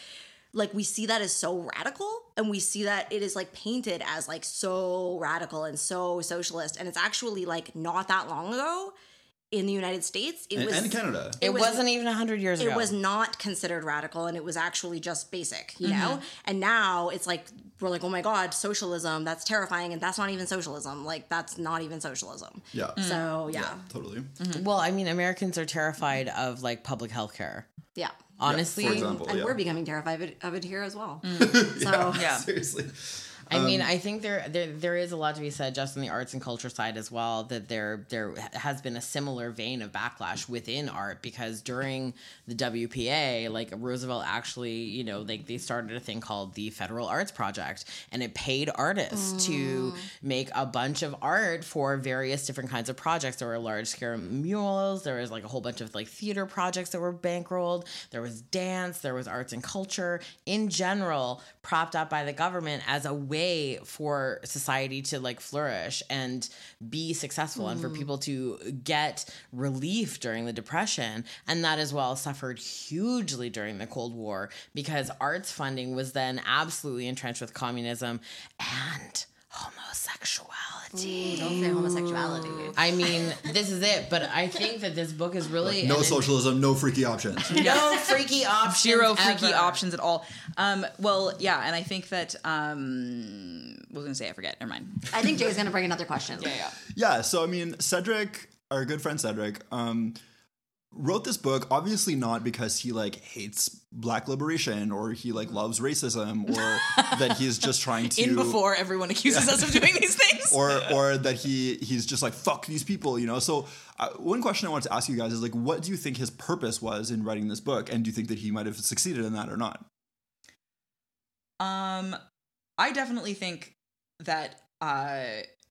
like we see that as so radical and we see that it is like painted as like so radical and so socialist and it's actually like not that long ago in the United States it and, was and Canada. It, was- was, not even 100 years it ago. It was not considered radical and it was actually just basic you Mm-hmm. know and now it's like we're like oh my god socialism that's terrifying and that's not even socialism like that's not even socialism Yeah, so yeah totally. Well, I mean, Americans are terrified of like public health care. yeah Honestly, for example, and yeah. we're becoming terrified of it, of it here as well Mm. so yeah Seriously. I mean, um, I think there, there there is a lot to be said just on the arts and culture side as well. That there there has been a similar vein of backlash within art because during the WPA, like Roosevelt actually, you know, like they started a thing called the Federal Arts Project, and it paid artists to mm. make a bunch of art for various different kinds of projects. There were large scale murals. There was like a whole bunch of like theater projects that were bankrolled. There was dance. There was arts and culture in general, propped up by the government as a way for society to like flourish and be successful and for hmm. people to get relief during the depression. And that as well suffered hugely during the cold war because arts funding was then absolutely entrenched with communism and homosexuality. Don't say homosexuality I mean, this is it, but I think that this book is really No an- socialism, no freaky options. no freaky options, zero freaky ever. options at all. Um well yeah and i think that um what was gonna say? I forget. Never mind. I think Jay's gonna bring another question. Yeah yeah. Yeah, so I mean, Cedric, our good friend Cedric, um, wrote this book obviously not because he like hates black liberation or he like loves racism or that he's just trying to in before everyone accuses us of doing these things or or that he he's just like fuck these people, you know. So uh, one question I wanted to ask you guys is like, what do you think his purpose was in writing this book, and do you think that he might have succeeded in that or not? Um, I definitely think that uh,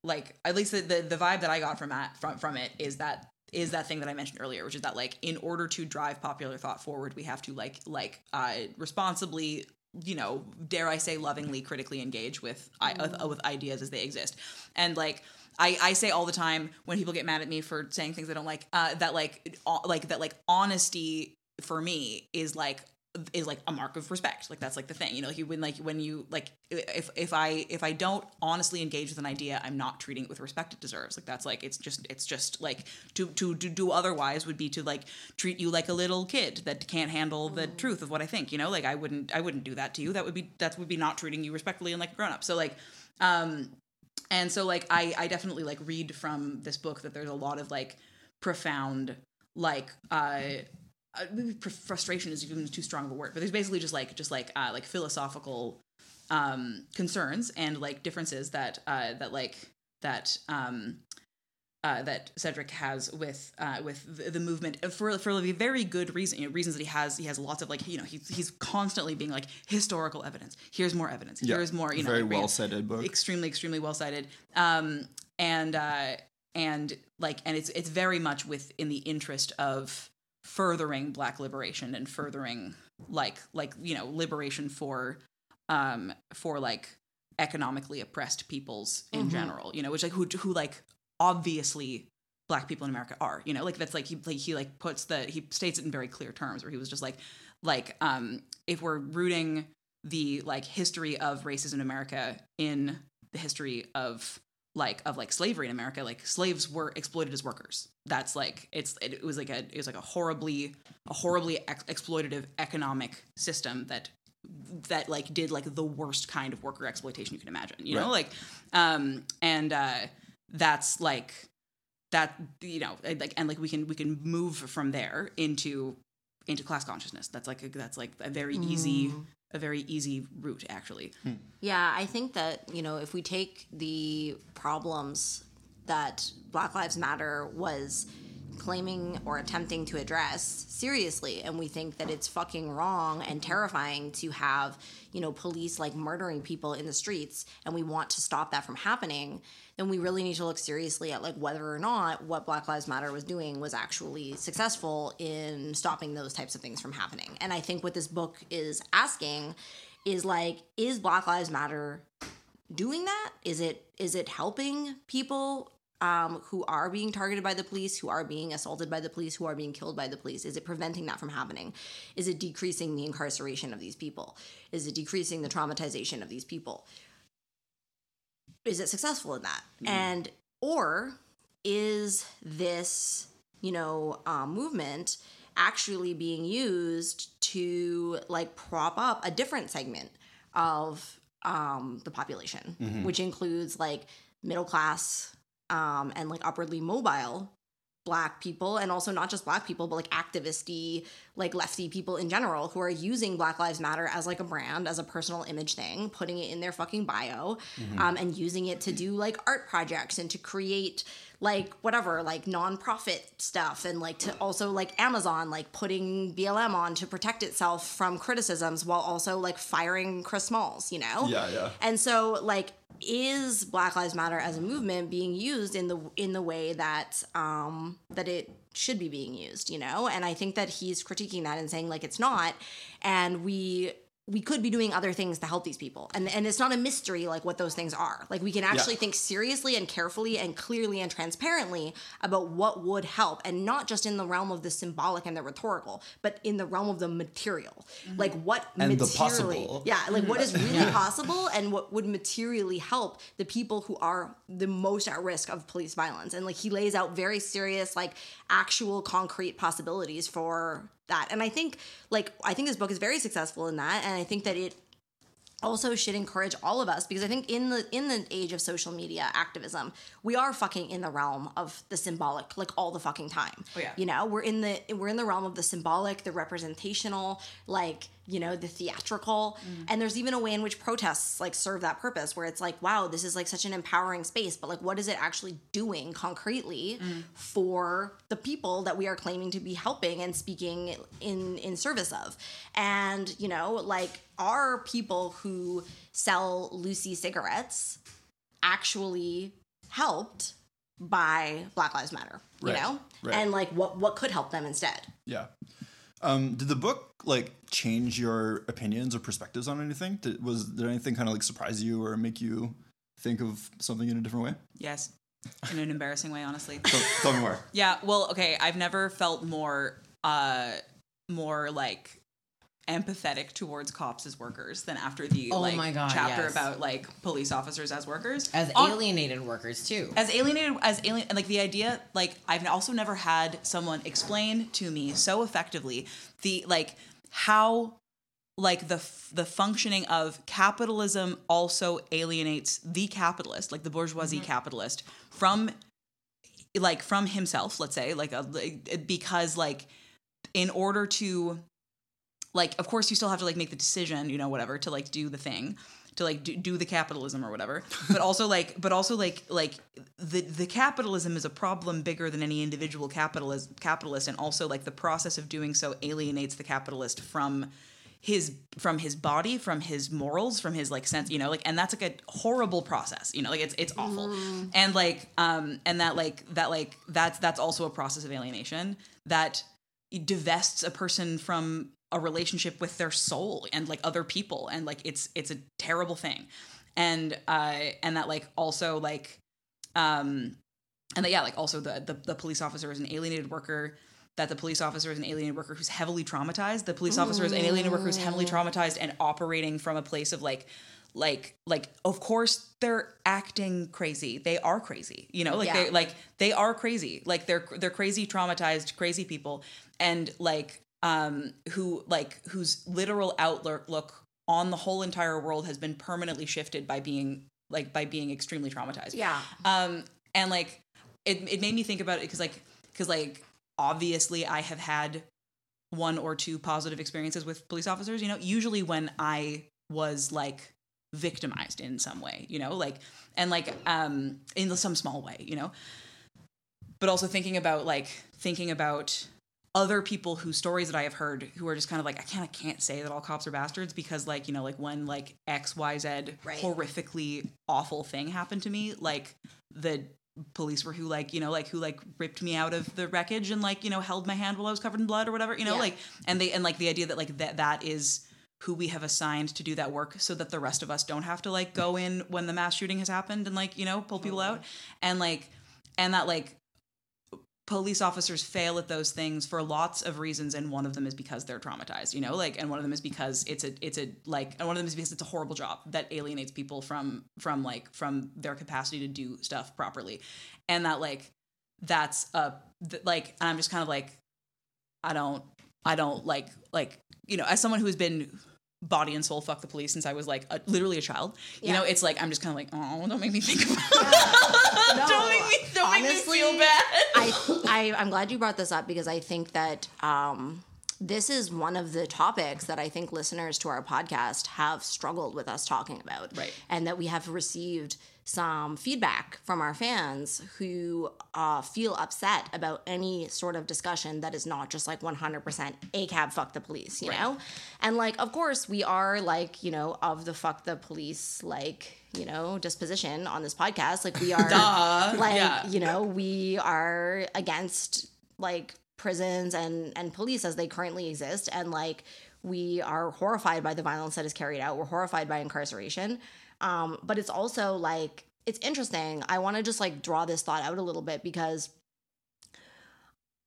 like at least the, the the vibe that I got from that from from it is that is that thing that I mentioned earlier, which is that like in order to drive popular thought forward, we have to like like uh responsibly you know dare i say lovingly critically engage with I, uh, with ideas as they exist. And like I, I say all the time when people get mad at me for saying things I don't like uh, that like uh, like that like honesty for me is like is like a mark of respect. Like that's like the thing you know like you when like when you like if if i if i don't honestly engage with an idea i'm not treating it with respect it deserves. Like that's like it's just it's just like to to, to do otherwise would be to like treat you like a little kid that can't handle the truth of what i think you know? Like i wouldn't i wouldn't do that to you. That would be that would be not treating you respectfully and like a grown up so like um and so like i i definitely like read from this book that there's a lot of like profound like uh uh, maybe frustration is even too strong of a word but there's basically just like just like uh like philosophical um concerns and like differences that uh that like that um uh, that Cedric has with uh, with the, the movement for for a very good reason. You know, reasons that he has he has lots of like you know he's he's constantly being like historical evidence. Here's more evidence. Yeah, Here's more. You know, very like, well cited book. extremely extremely well cited um and uh and like and it's it's very much within the interest of furthering black liberation and furthering like like you know liberation for um for like economically oppressed peoples in general you know which like who who like obviously black people in america are you know like that's like he like he like puts the he states it in very clear terms where he was just like like um if we're rooting the like history of racism in america in the history of like of like slavery in america like slaves were exploited as workers. That's like it's it, was like a it was like a horribly a horribly ex- exploitative economic system that that like did like the worst kind of worker exploitation you can imagine you know? Like um and uh that's like that you know like and like we can we can move from there into into class consciousness. That's like a, that's like a very hmm. easy a very easy route actually. Hmm. Yeah, I think that, you know, if we take the problems that Black Lives Matter was claiming or attempting to address seriously and we think that it's fucking wrong and terrifying to have you know police like murdering people in the streets and we want to stop that from happening then we really need to look seriously at like whether or not what black lives matter was doing was actually successful in stopping those types of things from happening. And i think what this book is asking is like is black lives matter doing that? Is it is it helping people um, who are being targeted by the police, who are being assaulted by the police, who are being killed by the police? Is it preventing that from happening? Is it decreasing the incarceration of these people? Is it decreasing the traumatization of these people? Is it successful in that? And or is this, you know, uh, movement actually being used to like prop up a different segment of um, the population, which includes like middle class um, and like upwardly mobile black people and also not just black people but like activisty like lefty people in general who are using black lives matter as like a brand as a personal image thing putting it in their fucking bio um, and using it to do like art projects and to create like whatever like nonprofit stuff and like to also like amazon like putting blm on to protect itself from criticisms while also like firing chris smalls you know Yeah, yeah. and so like is black lives matter as a movement being used in the in the way that um that it should be being used you know? And i think that he's critiquing that and saying like it's not. And we we could be doing other things to help these people. And and it's not a mystery like what those things are. Like we can actually Yeah. think seriously and carefully and clearly and transparently about what would help and not just in the realm of the symbolic and the rhetorical but in the realm of the material. Mm-hmm. Like what And the materially possible. yeah like what is really possible and what would materially help the people who are the most at risk of police violence. And like he lays out very serious like actual concrete possibilities for that. And i think like i think this book is very successful in that. And i think that it also should encourage all of us because I think in the in the age of social media activism, we are fucking in the realm of the symbolic like all the fucking time. Oh, yeah. You know, we're in the we're in the realm of the symbolic, the representational, like, you know, the theatrical. Mm-hmm. And there's even a way in which protests like serve that purpose where it's like, wow, this is like such an empowering space, but like what is it actually doing concretely mm. for the people that we are claiming to be helping and speaking in in service of? And, you know, like are people who sell loosie cigarettes actually helped by Black Lives Matter, you Right, know? right. And like what what could help them instead? Yeah. Um, did the book like change your opinions or perspectives on anything? Did, was did anything kind of like surprise you or make you think of something in a different way? Yes. In an embarrassing way, honestly. Tell, tell me more. Yeah, well, okay, I've never felt more uh more like empathetic towards cops as workers than after the Oh like my God, chapter yes. about like police officers as workers. As On- alienated workers too. as alienated as alien and like the idea like I've also never had someone explain to me so effectively the like how like the the functioning of capitalism also alienates the capitalist like the bourgeoisie mm-hmm. capitalist from like from himself let's say like, a, like because like in order to like of course you still have to like make the decision you know whatever to like do the thing to like do, do the capitalism or whatever. But also like but also like like the the capitalism is a problem bigger than any individual capitalist capitalist and also like the process of doing so alienates the capitalist from his from his body from his morals from his like sense you know like and that's like a horrible process you know like it's it's awful. And like um and that like that like that's that's also a process of alienation that divests a person from a relationship with their soul and like other people and like it's it's a terrible thing. And uh and that like also like um and that yeah like also the, the the police officer is an alienated worker that the police officer is an alienated worker who's heavily traumatized. The police officer is an alienated worker who's heavily traumatized and operating from a place of like like like of course they're acting crazy. They are crazy you know? Like Yeah. they like they are crazy. Like they're they're crazy traumatized crazy people. And like um who like whose literal outlook on the whole entire world has been permanently shifted by being like by being extremely traumatized Yeah. um and like it, it made me think about it because like because like obviously i have had one or two positive experiences with police officers you know usually when i was like victimized in some way, you know, like and like um in some small way, you know. But also thinking about like thinking about other people whose stories that I have heard who are just kind of like I kind of can't say that all cops are bastards because like you know like when like X Y Z Right. horrifically awful thing happened to me like the police were who like you know like who like ripped me out of the wreckage and like you know held my hand while I was covered in blood or whatever you know Yeah. like and they and like the idea that like that that is who we have assigned to do that work so that the rest of us don't have to like go in when the mass shooting has happened and like you know pull people out and like and that like police officers fail at those things for lots of reasons and one of them is because they're traumatized you know like and one of them is because it's a it's a like and one of them is because it's a horrible job that alienates people from from like from their capacity to do stuff properly. And that like that's a th- like and i'm just kind of like i don't i don't like like you know as someone who has been body and soul fuck the police since i was like a, literally a child you know it's like i'm just kind of like oh don't make me think about No, don't make me don't honestly, make me feel bad. I, I I'm glad you brought this up because I think that um, this is one of the topics that I think listeners to our podcast have struggled with us talking about, Right. And that we have received some feedback from our fans who uh, feel upset about any sort of discussion that is not just like 100% ACAB fuck the police, you know? And like, of course, we are like, you know, of the fuck the police, like, you know, disposition on this podcast. Like, we are, Duh. like, Yeah. you know, we are against like prisons and and police as they currently exist. And like we are horrified by the violence that is carried out. We're horrified by incarceration. Um but it's also like it's interesting. I want to just like draw this thought out a little bit because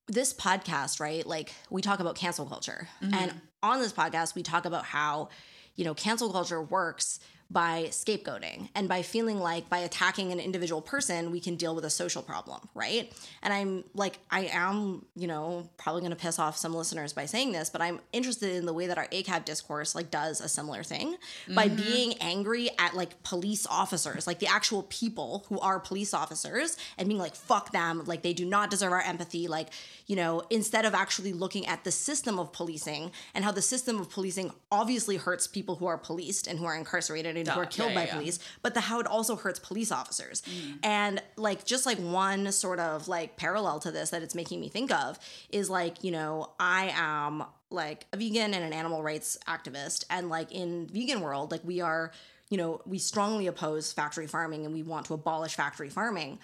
this podcast right like we talk about cancel culture. And on this podcast we talk about how you know cancel culture works by scapegoating and by feeling like by attacking an individual person we can deal with a social problem right? And i'm like i am you know probably going to piss off some listeners by saying this but i'm interested in the way that our acab discourse like does a similar thing. By mm-hmm. being angry at like police officers like the actual people who are police officers and being like fuck them like they do not deserve our empathy like you know instead of actually looking at the system of policing and how the system of policing obviously hurts people who are policed and who are incarcerated and who are killed Yeah, by yeah. police but the how it also hurts police officers Mm. and like just like one sort of like parallel to this that it's making me think of is like you know i am like a vegan and an animal rights activist and like in vegan world like we are you know we strongly oppose factory farming and we want to abolish factory farming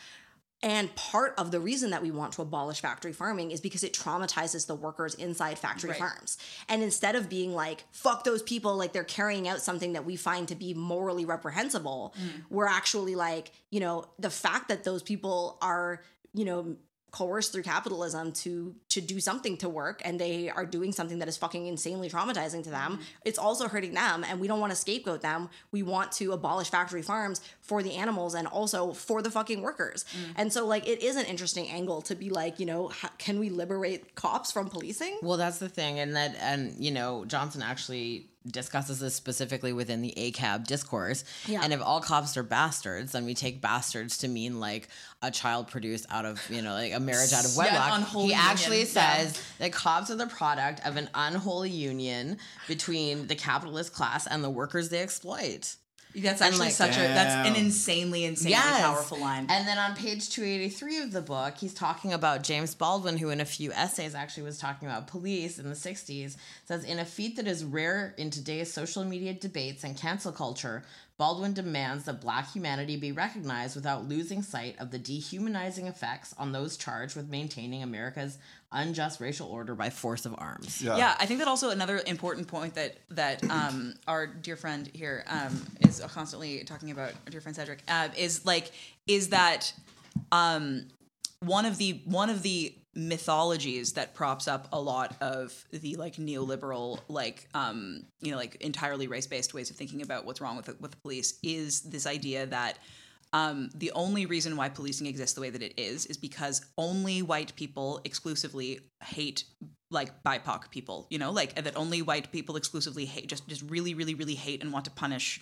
and part of the reason that we want to abolish factory farming is because it traumatizes the workers inside factory Right. farms. And instead of being like, fuck those people, like they're carrying out something that we find to be morally reprehensible, mm. we're actually like, you know, the fact that those people are, you know, coerced through capitalism to to do something to work and they are doing something that is fucking insanely traumatizing to them. Mm-hmm. It's also hurting them and we don't want to scapegoat them. We want to abolish factory farms for the animals and also for the fucking workers. Mm. And so like it is an interesting angle to be like you know how, can we liberate cops from policing? Well, that's the thing, and that, and you know, Johnson actually discusses this specifically within the ACAB discourse. Yeah. And if all cops are bastards, then we take bastards to mean like a child produced out of, you know, like a marriage out of wedlock. unholy he actually union, yeah. says that cops are the product of an unholy union between the capitalist class and the workers they exploit. That's actually like- such a that's an insanely insanely Yes. powerful line. And then on page 283 of the book, he's talking about James Baldwin, who in a few essays actually was talking about police in the 60s. Says, in a feat that is rare in today's social media debates and cancel culture, Baldwin demands that black humanity be recognized without losing sight of the dehumanizing effects on those charged with maintaining America's unjust racial order by force of arms. Yeah. yeah, I think that also another important point that that um, our dear friend here um, is constantly talking about, our dear friend Cedric, uh, is like is that um, one of the one of the mythologies that props up a lot of the like neoliberal like um you know like entirely race-based ways of thinking about what's wrong with the, with the police is this idea that um, the only reason why policing exists the way that it is is because only white people exclusively hate like BIPOC people, you know, like that only white people exclusively hate, just just really, really, really hate and want to punish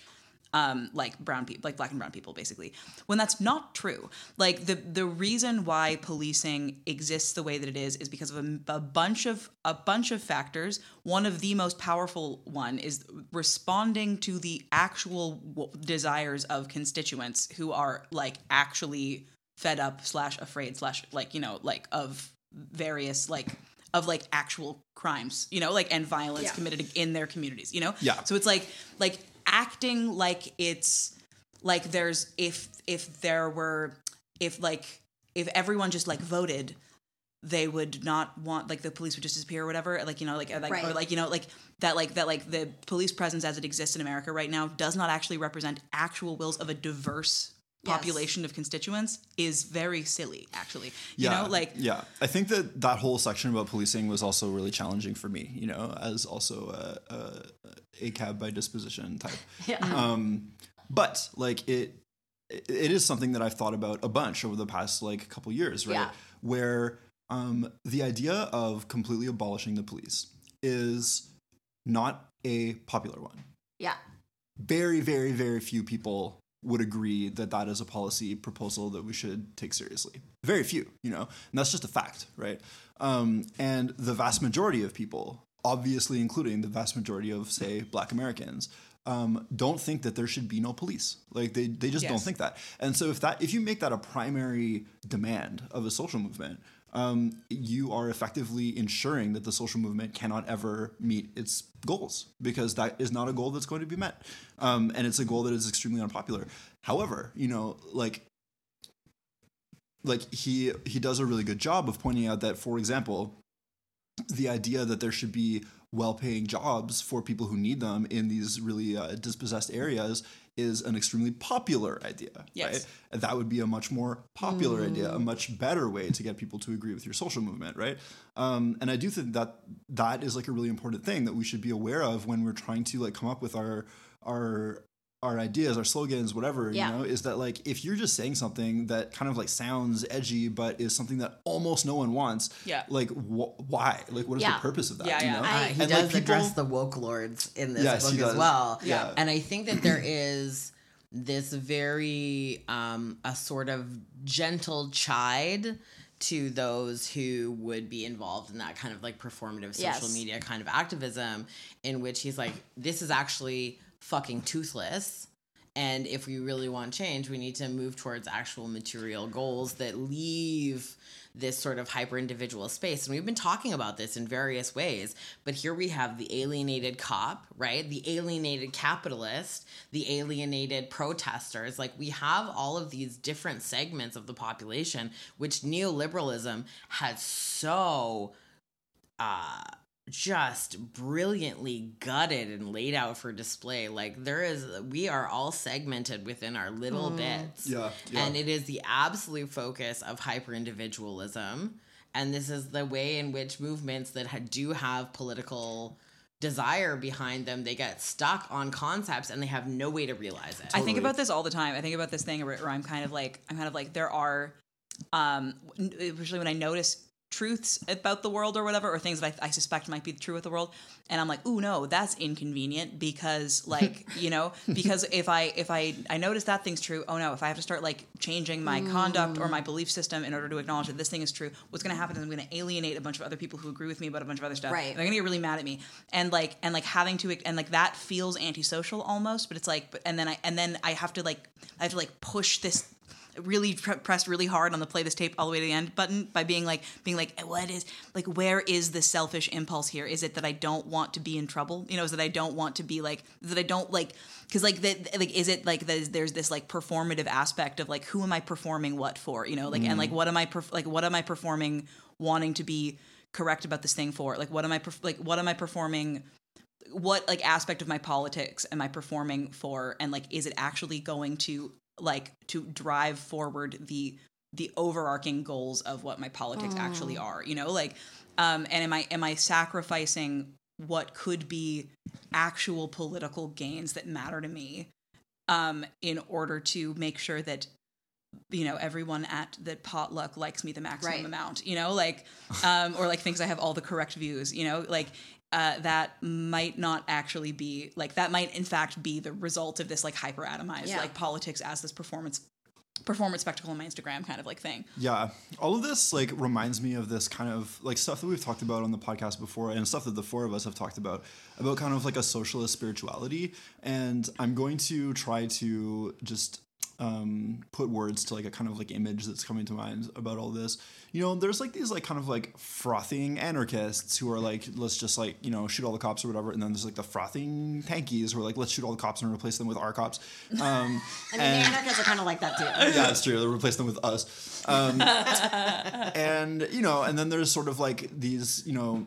um, like brown people, like black and brown people, basically. When that's not true, like the the reason why policing exists the way that it is is because of a, a bunch of a bunch of factors. One of the most powerful one is responding to the actual w- desires of constituents who are like actually fed up slash afraid slash like you know like of various like of like actual crimes you know like and violence Yeah. committed in their communities you know Yeah. so it's like like acting like it's like there's if if there were if like if everyone just like voted they would not want like the police would just disappear or whatever like you know like, or, like or like you know like that like that like the police presence as it exists in america right now does not actually represent actual wills of a diverse Yes. population of constituents is very silly actually yeah, you know like yeah. I think that that whole section about policing was also really challenging for me. You know, as also a, a, ACAB by disposition type. Yeah. Um, but like it, it is something that I've thought about a bunch over the past like couple years, right? Yeah. Where um, the idea of completely abolishing the police is not a popular one. yeah. Very, very, very few people would agree that that is a policy proposal that we should take seriously. Very few, you know, and that's just a fact, right? Um, and the vast majority of people, obviously including the vast majority of, say, Black Americans, um, don't think that there should be no police. Like they, they just don't think that. And so if that if you make that a primary demand of a social movement, um, you are effectively ensuring that the social movement cannot ever meet its goals because that is not a goal that's going to be met, um, and it's a goal that is extremely unpopular. However, you know, like like he he does a really good job of pointing out that, for example, the idea that there should be well-paying jobs for people who need them in these really uh, dispossessed areas is an extremely popular idea Yes. right? And that would be a much more popular idea a much better way to get people to agree with your social movement right? Um, and i do think that that is like a really important thing that we should be aware of when we're trying to like come up with our our our ideas, our slogans, whatever, Yeah. you know, is that like if you're just saying something that kind of like sounds edgy, but is something that almost no one wants, Yeah. like wh- why? Like, what is Yeah. the purpose of that? Yeah, you yeah. know? I- he And, does like, people- address the woke lords in this Yes, book as does. well. Yeah. And I think that there is this very um a sort of gentle chide to those who would be involved in that kind of like performative social Yes. media kind of activism in which he's like this is actually fucking toothless and if we really want change we need to move towards actual material goals that leave this sort of hyper individual space. And we've been talking about this in various ways, but here we have the alienated cop, right? The alienated capitalist, the alienated protesters. Like we have all of these different segments of the population, which neoliberalism has so uh just brilliantly gutted and laid out for display. Like there is we are all segmented within our little bits. Yeah, yeah. and it is the absolute focus of hyper individualism and this is the way in which movements that ha- do have political desire behind them they get stuck on concepts and they have no way to realize it. I think about this all the time. I think about this thing where, where I'm kind of like, I'm kind of like, there are, um, n- usually when I notice truths about the world or whatever, or things that I, I suspect might be true with the world, and I'm like, ooh, no, that's inconvenient because, like, you know, because if I if I I notice that thing's true, oh no, if I have to start like changing my conduct or my mm. belief system in order to acknowledge that this thing is true, what's going to happen is I'm going to alienate a bunch of other people who agree with me about a bunch of other stuff. Right. They're gonna get really mad at me and like and like having to and like that feels antisocial almost but it's like but and then i and then i have to like i have to like push this really pr- press really hard on the play this tape all the way to the end button by being like being like what is like where is the selfish impulse here? Is it that i don't want to be in trouble? You know is that i don't want to be like that i don't like because like that like is it like there's, there's this like performative aspect of like who am i performing what for? You know like and like mm. what am i perf- like what am i performing wanting to be correct about this thing for? Like what am i perf- like what am i performing what like aspect of my politics am i performing for? And like is it actually going to like to drive forward the the overarching goals of what my politics actually are you know like um and am i am i sacrificing what could be actual political gains that matter to me um in order to make sure that you know everyone at the potluck likes me the maximum Right. amount you know like um or like thinks i have all the correct views you know like uh, that might not actually be like that might in fact be the result of this like hyper atomized Yeah. like politics as this performance performance spectacle on my instagram kind of like thing Yeah, all of this like reminds me of this kind of like stuff that we've talked about on the podcast before, and stuff that the four of us have talked about about kind of like a socialist spirituality. And I'm going to try to just um, put words to like a kind of like image that's coming to mind about all this. You know, there's like these like kind of like frothing anarchists who are like, let's just like you know shoot all the cops or whatever, and then there's like the frothing tankies who are like, let's shoot all the cops and replace them with our cops. Um, I mean, and- the anarchists are kind of like that too. yeah, it's true. They replace them with us. Um, and you know, and then there's sort of like these, you know,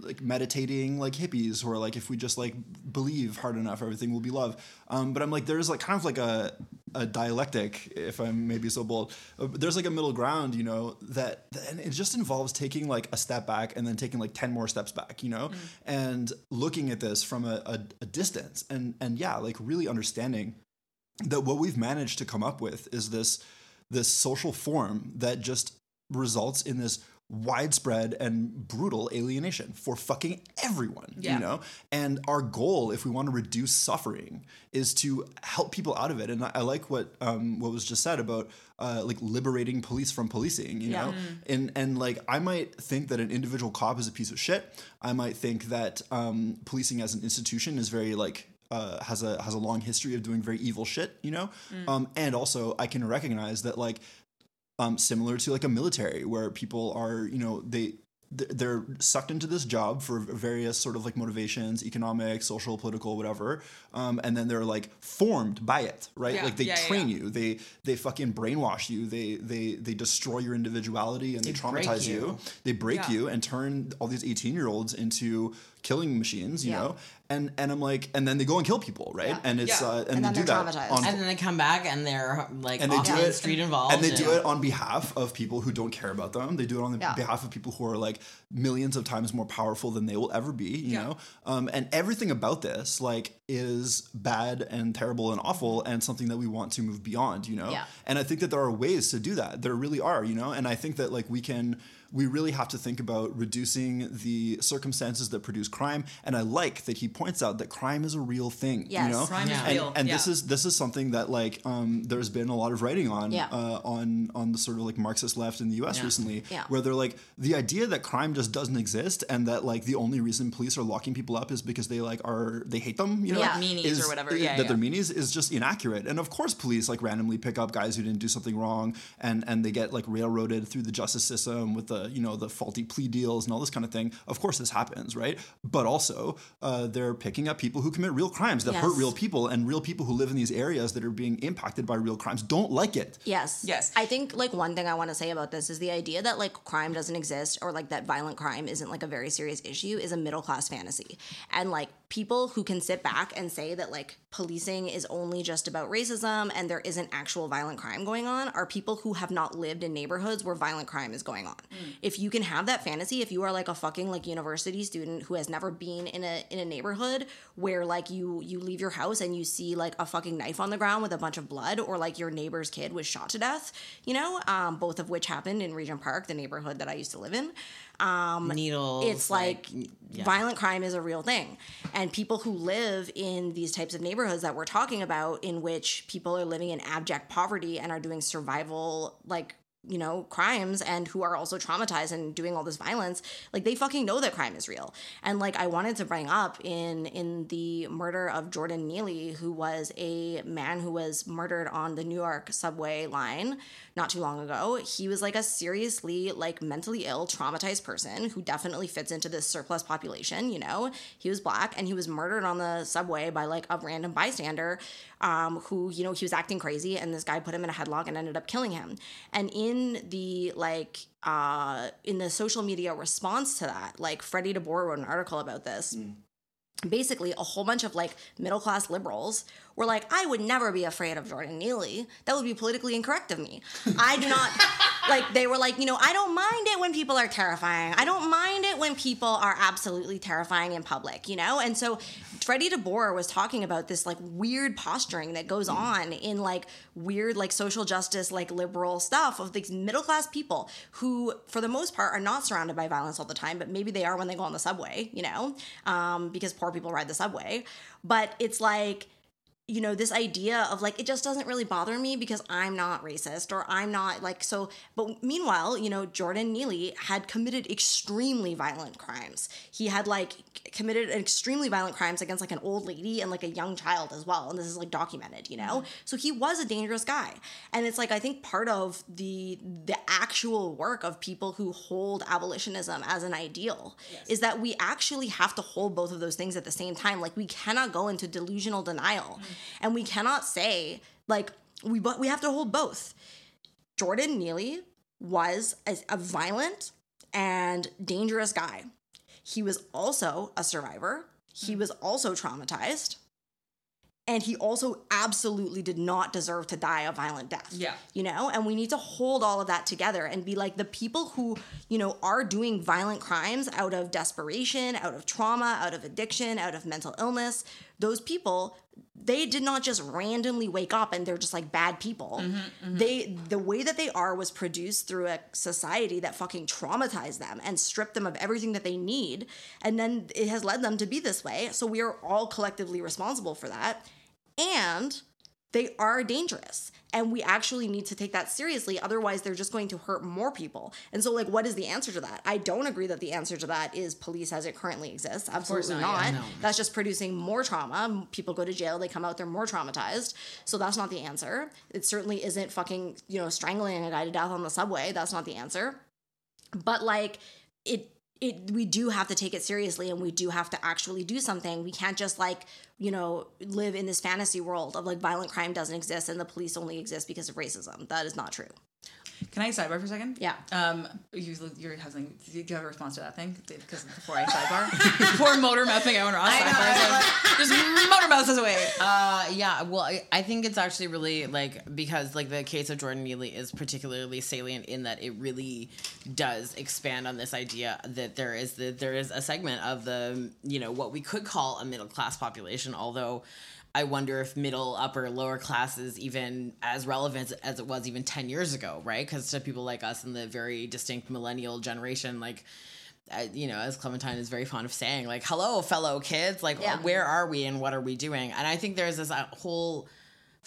like meditating like hippies who are like, if we just like believe hard enough, everything will be love. Um, but I'm like, there's like kind of like a a dialectic, if I'm maybe so bold. Uh, There's like a middle ground, you know, that and it just involves taking like a step back and then taking like ten more steps back, you know, and looking at this from a, a, a distance and and yeah, like really understanding that what we've managed to come up with is this this social form that just results in this widespread and brutal alienation for fucking everyone Yeah. you know? And our goal if we want to reduce suffering is to help people out of it. And i, I like what um, what was just said about uh, like liberating police from policing you know? And and like i might think that an individual cop is a piece of shit. I might think that um, policing as an institution is very like uh, has a has a long history of doing very evil shit, you know, um, and also I can recognize that like um, similar to like a military where people are you know they they're sucked into this job for various sort of like motivations economic social political whatever um, and then they're like formed by it right? Yeah, like they yeah, train yeah. you. They they fucking brainwash you. They they they destroy your individuality and they, They traumatize you. you. they break you and turn all these 18 year olds into killing machines you know and and i'm like and then they go and kill people right Yeah. and it's Yeah. uh, and, And they do that on and then they come back and they're like and they do often it street involved and they do it on behalf of people who don't care about them they do it on the Yeah. behalf of people who are like millions of times more powerful than they will ever be you Yeah. know um, and everything about this like is bad and terrible and awful and something that we want to move beyond you know Yeah. and i think that there are ways to do that there really are you know and i think that like we can we really have to think about reducing the circumstances that produce crime and i like that he points out that crime is a real thing you know Crime is Yeah. and, real. and this yeah. is this is something that like um, there's been a lot of writing on Yeah. uh, on on the sort of like Marxist left in the U.S. Yeah. recently, Yeah. where they're like the idea that crime just doesn't exist and that like the only reason police are locking people up is because they like are they hate them, you know, Yeah. Meanies or whatever. Yeah, that yeah. they're meanies is just inaccurate. And of course, police like randomly pick up guys who didn't do something wrong and and they get like railroaded through the justice system with the you know the faulty plea deals and all this kind of thing. Of course, this happens, right? But also, uh, they're picking up people who commit real crimes that hurt real people, and real people who live in these areas that are being impacted by real crimes don't like it. Yes. Yes. I think like one thing I want to say about this is the idea that like crime doesn't exist or like that violent crime isn't like a very serious issue is a middle class fantasy. And like people who can sit back and say that like policing is only just about racism and there isn't actual violent crime going on are people who have not lived in neighborhoods where violent crime is going on. If you can have that fantasy, if you are like a fucking like university student who has never been in a in a neighborhood where like you you leave your house and you see like a fucking knife on the ground with a bunch of blood or like your neighbor's kid was shot to death, you know, um, both of which happened in Regent Park, the neighborhood that I used to live in needles. it's like, yeah. violent crime is a real thing and people who live in these types of neighborhoods that we're talking about in which people are living in abject poverty and are doing survival like you know crimes and who are also traumatized and doing all this violence like they fucking know that crime is real. And like i wanted to bring up in in the murder of jordan neely who was a man who was murdered on the new york subway line not too long ago. He was like a seriously like mentally ill traumatized person who definitely fits into this surplus population you know? He was black and he was murdered on the subway by like a random bystander um, who you know he was acting crazy and this guy put him in a headlock and ended up killing him. And in the like uh in the social media response to that like freddie deBoer wrote an article about this. Basically a whole bunch of like middle class liberals were like, I would never be afraid of Jordan Neely. That would be politically incorrect of me. I do not like they were like, you know, I don't mind it when people are terrifying. I don't mind it when people are absolutely terrifying in public, you know? And so Freddie DeBoer was talking about this like weird posturing that goes on in like weird like social justice like liberal stuff of these middle class people who for the most part are not surrounded by violence all the time, but maybe they are when they go on the subway, you know? Um, because poor people ride the subway. But it's like you know this idea of like it just doesn't really bother me because i'm not racist or i'm not like so but meanwhile you know jordan neely had committed extremely violent crimes. He had like committed extremely violent crimes against like an old lady and like a young child as well and this is like documented you know? Mm-hmm. So he was a dangerous guy. And it's like i think part of the the actual work of people who hold abolitionism as an ideal is that we actually have to hold both of those things at the same time. Like we cannot go into delusional denial mm-hmm. And we cannot say like we but we have to hold both jordan neely was a, a violent and dangerous guy he was also a survivor he was also traumatized and he also absolutely did not deserve to die a violent death. Yeah. You know, and we need to hold all of that together and be like the people who, you know, are doing violent crimes out of desperation, out of trauma, out of addiction, out of mental illness. Those people, they did not just randomly wake up and they're just like bad people. Mm-hmm, mm-hmm. They the way that they are was produced through a society that fucking traumatized them and stripped them of everything that they need and then it has led them to be this way. So we are all collectively responsible for that and they are dangerous and we actually need to take that seriously otherwise they're just going to hurt more people. And so like what is the answer to that? I don't agree that the answer to that is police as it currently exists. Absolutely not, not, yeah, no. that's just producing more trauma. People go to jail they come out they're more traumatized. So that's not the answer. It certainly isn't fucking you know strangling a guy to death on the subway. That's not the answer. But like it it we do have to take it seriously and we do have to actually do something. We can't just like you know live in this fantasy world of like violent crime doesn't exist and the police only exist because of racism. That is not true Can I sidebar for a second? Yeah. Um, you, you're having. Do you have a response to that thing? Because before I sidebar, before motor mouthing out on sidebar, just motor mouth us away. Uh, yeah. Well, I, I think it's actually really like because like the case of Jordan Neely is particularly salient in that it really does expand on this idea that there is that there is a segment of the you know what we could call a middle class population, although. I wonder if middle, upper, lower class is even as relevant as it was even 10 years ago, right? Because to people like us in the very distinct millennial generation, like, uh, you know, as Clementine is very fond of saying, like, hello, fellow kids, like, Yeah. where are we and what are we doing? And I think there's this uh, whole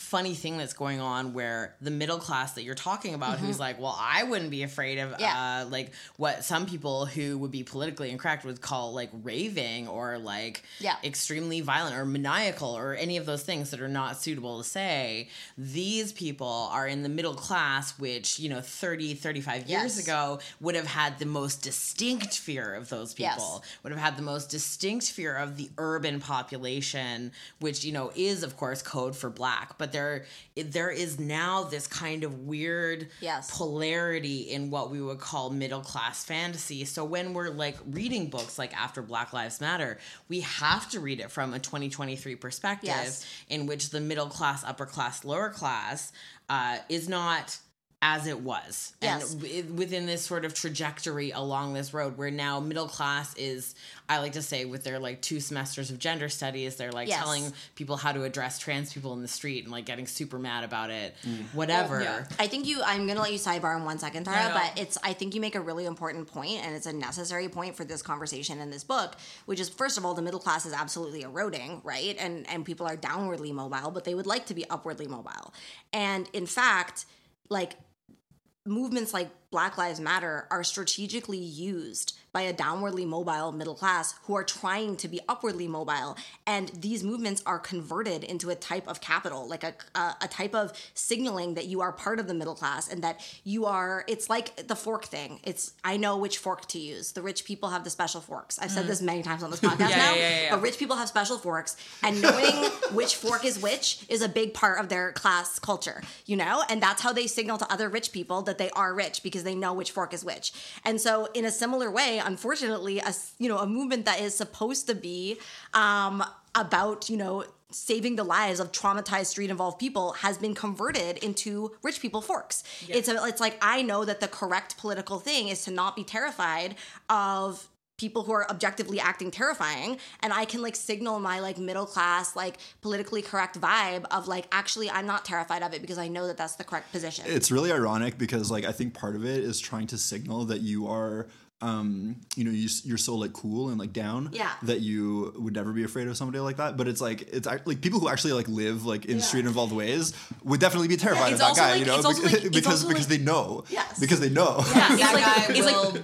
funny thing that's going on where the middle class that you're talking about who's like well i wouldn't be afraid of Mm-hmm. Yeah. uh, like what some people who would be politically incorrect would call like raving or like Yeah. extremely violent or maniacal or any of those things that are not suitable to say these people are in the middle class which you know 30 35 years Yes. ago would have had the most distinct fear of those Yes. people would have had the most distinct fear of the urban population, which you know is of course code for black. But there, there is now this kind of weird Yes. polarity in what we would call middle class fantasy. So when we're like reading books like After Black Lives Matter, we have to read it from a 2023 perspective, Yes. in which the middle class, upper class, lower class uh, is not as it was Yes. and within this sort of trajectory along this road where now middle class is i like to say with their like two semesters of gender studies they're like Yes. telling people how to address trans people in the street and like getting super mad about it mm. whatever yeah. I think you. I'm gonna let you sidebar in one second, Tara. No, no. But it's. I think you make a really important point, and it's a necessary point for this conversation in this book, which is first of all, the middle class is absolutely eroding, right? And and people are downwardly mobile, but they would like to be upwardly mobile. And in fact, like movements like Black Lives Matter are strategically used by a downwardly mobile middle class who are trying to be upwardly mobile. And these movements are converted into a type of capital, like a, a, a type of signaling that you are part of the middle class and that you are, it's like the fork thing. It's, I know which fork to use. The rich people have the special forks. I've said mm. this many times on this podcast Yeah, now, yeah, yeah, yeah. but rich people have special forks and knowing which fork is which is a big part of their class culture you know and that's how they signal to other rich people that they are rich because they know which fork is which and so in a similar way unfortunately a s- you know a movement that is supposed to be um about you know saving the lives of traumatized street involved people has been converted into rich people forks. It's a, it's like I know that the correct political thing is to not be terrified of people who are objectively acting terrifying and I can like signal my like middle class like politically correct vibe of like actually I'm not terrified of it because I know that that's the correct position. It's really ironic because like I think part of it is trying to signal that you are um you know you, you're so like cool and like down Yeah. that you would never be afraid of somebody like that but it's like it's like people who actually like live like in street involved ways would definitely be terrified Yeah, of that also guy like- you know it's also because like- because, because like- they know Yes. because they know Yeah, it's that like, guy will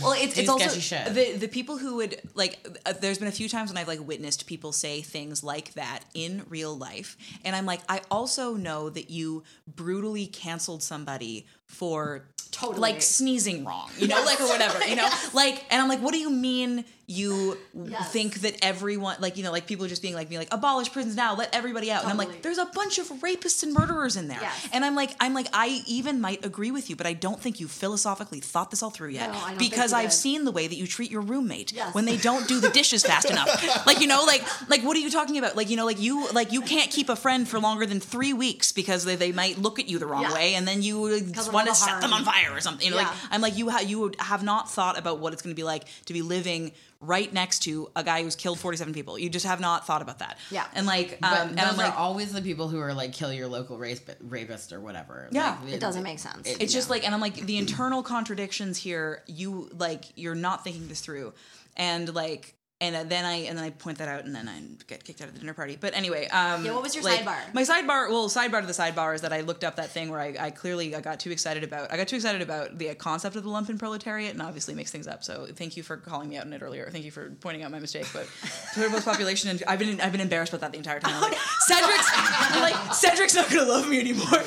well, it's, it's also shit. the the people who would like. Uh, there's been a few times when I've like witnessed people say things like that in real life, and I'm like, I also know that you brutally canceled somebody for Totally. like sneezing wrong, you know, like or whatever, you know, like, and I'm like, what do you mean you Yes. think that everyone, like, you know, like people just being like, being like, abolish prisons now, let everybody out, and I'm like, there's a bunch of rapists and murderers in there, Yes. and I'm like, I'm like, I even might agree with you, but I don't think you philosophically thought this all through yet, No, because I've did. seen the way that you treat your roommate Yes. when they don't do the dishes fast enough. Like, you know, like, like what are you talking about? Like, you know, like you, like you can't keep a friend for longer than three weeks because they, they might look at you the wrong Yeah. way, and then you want to set them on fire or something. You know, Yeah. like I'm like you, ha- you have not thought about what it's going to be like to be living right next to a guy who's killed 47 people. You just have not thought about that. Yeah. and like, But um, and those I'm like, are always the people who are like kill your local race, rapist or whatever. Yeah. Like, it doesn't make sense. it- it's just Yeah. like and i'm like the internal contradictions here you like you're not thinking this through and like and then I and then I point that out, and then I get kicked out of the dinner party. But anyway, um, Yeah, what was your like, sidebar? My sidebar, well, sidebar to the sidebar is that I looked up that thing where I, I clearly I got too excited about. I got too excited about the concept of the lumpen proletariat, and obviously makes things up. So thank you for calling me out on it earlier. Thank you for pointing out my mistake. But total population, and I've been I've been embarrassed about that the entire time. I'm like, Cedric's I'm like Cedric's not gonna love me anymore.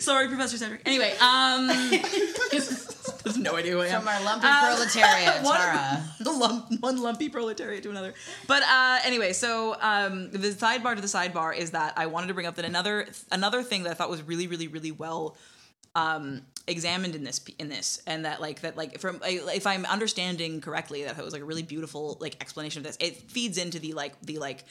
Sorry, Professor Cedric. Anyway, um, has no idea who I am. From our lumpy Uh, proletariat, one- Tara. the lump, one lumpy proletariat to another. But uh, anyway, so um, the sidebar to the sidebar is that I wanted to bring up that another another thing that I thought was really, really, really well um, examined in this in this, and that like that like from if I'm understanding correctly, that it was like a really beautiful like explanation of this. It feeds into the like the like.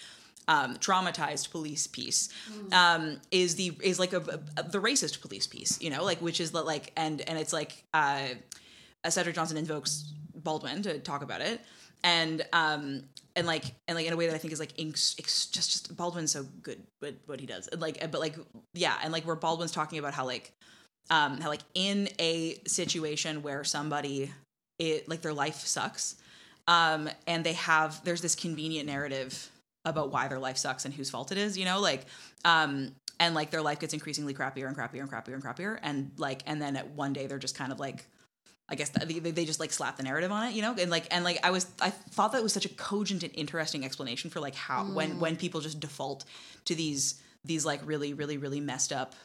Um, traumatized police piece um, is the is like a, a- the racist police piece, you know, like which is the like and and it's like uh, Cedric Johnson invokes Baldwin to talk about it, and um and like and like in a way that I think is like inks, ex, just just Baldwin's so good at what he does, And, like but like yeah, and like where Baldwin's talking about how like um how like in a situation where somebody it like their life sucks, um and they have there's this convenient narrative about why their life sucks and whose fault it is, you know, like um and like their life gets increasingly crappier and crappier and crappier and crappier. And like and then at one day they're just kind of like I guess they, they just like slap the narrative on it, you know, and like and like I was I thought that was such a cogent and interesting explanation for like how when when people just default to these these like really really really messed up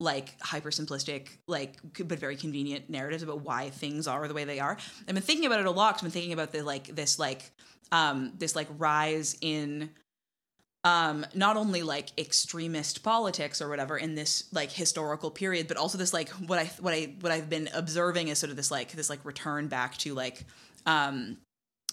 like hyper simplistic like but very convenient narratives about why things are the way they are. I've been thinking about it a lot I've been thinking about the like this like um this like rise in um not only like extremist politics or whatever in this like historical period but also this like what i what i what i've been observing is sort of this like this like return back to like um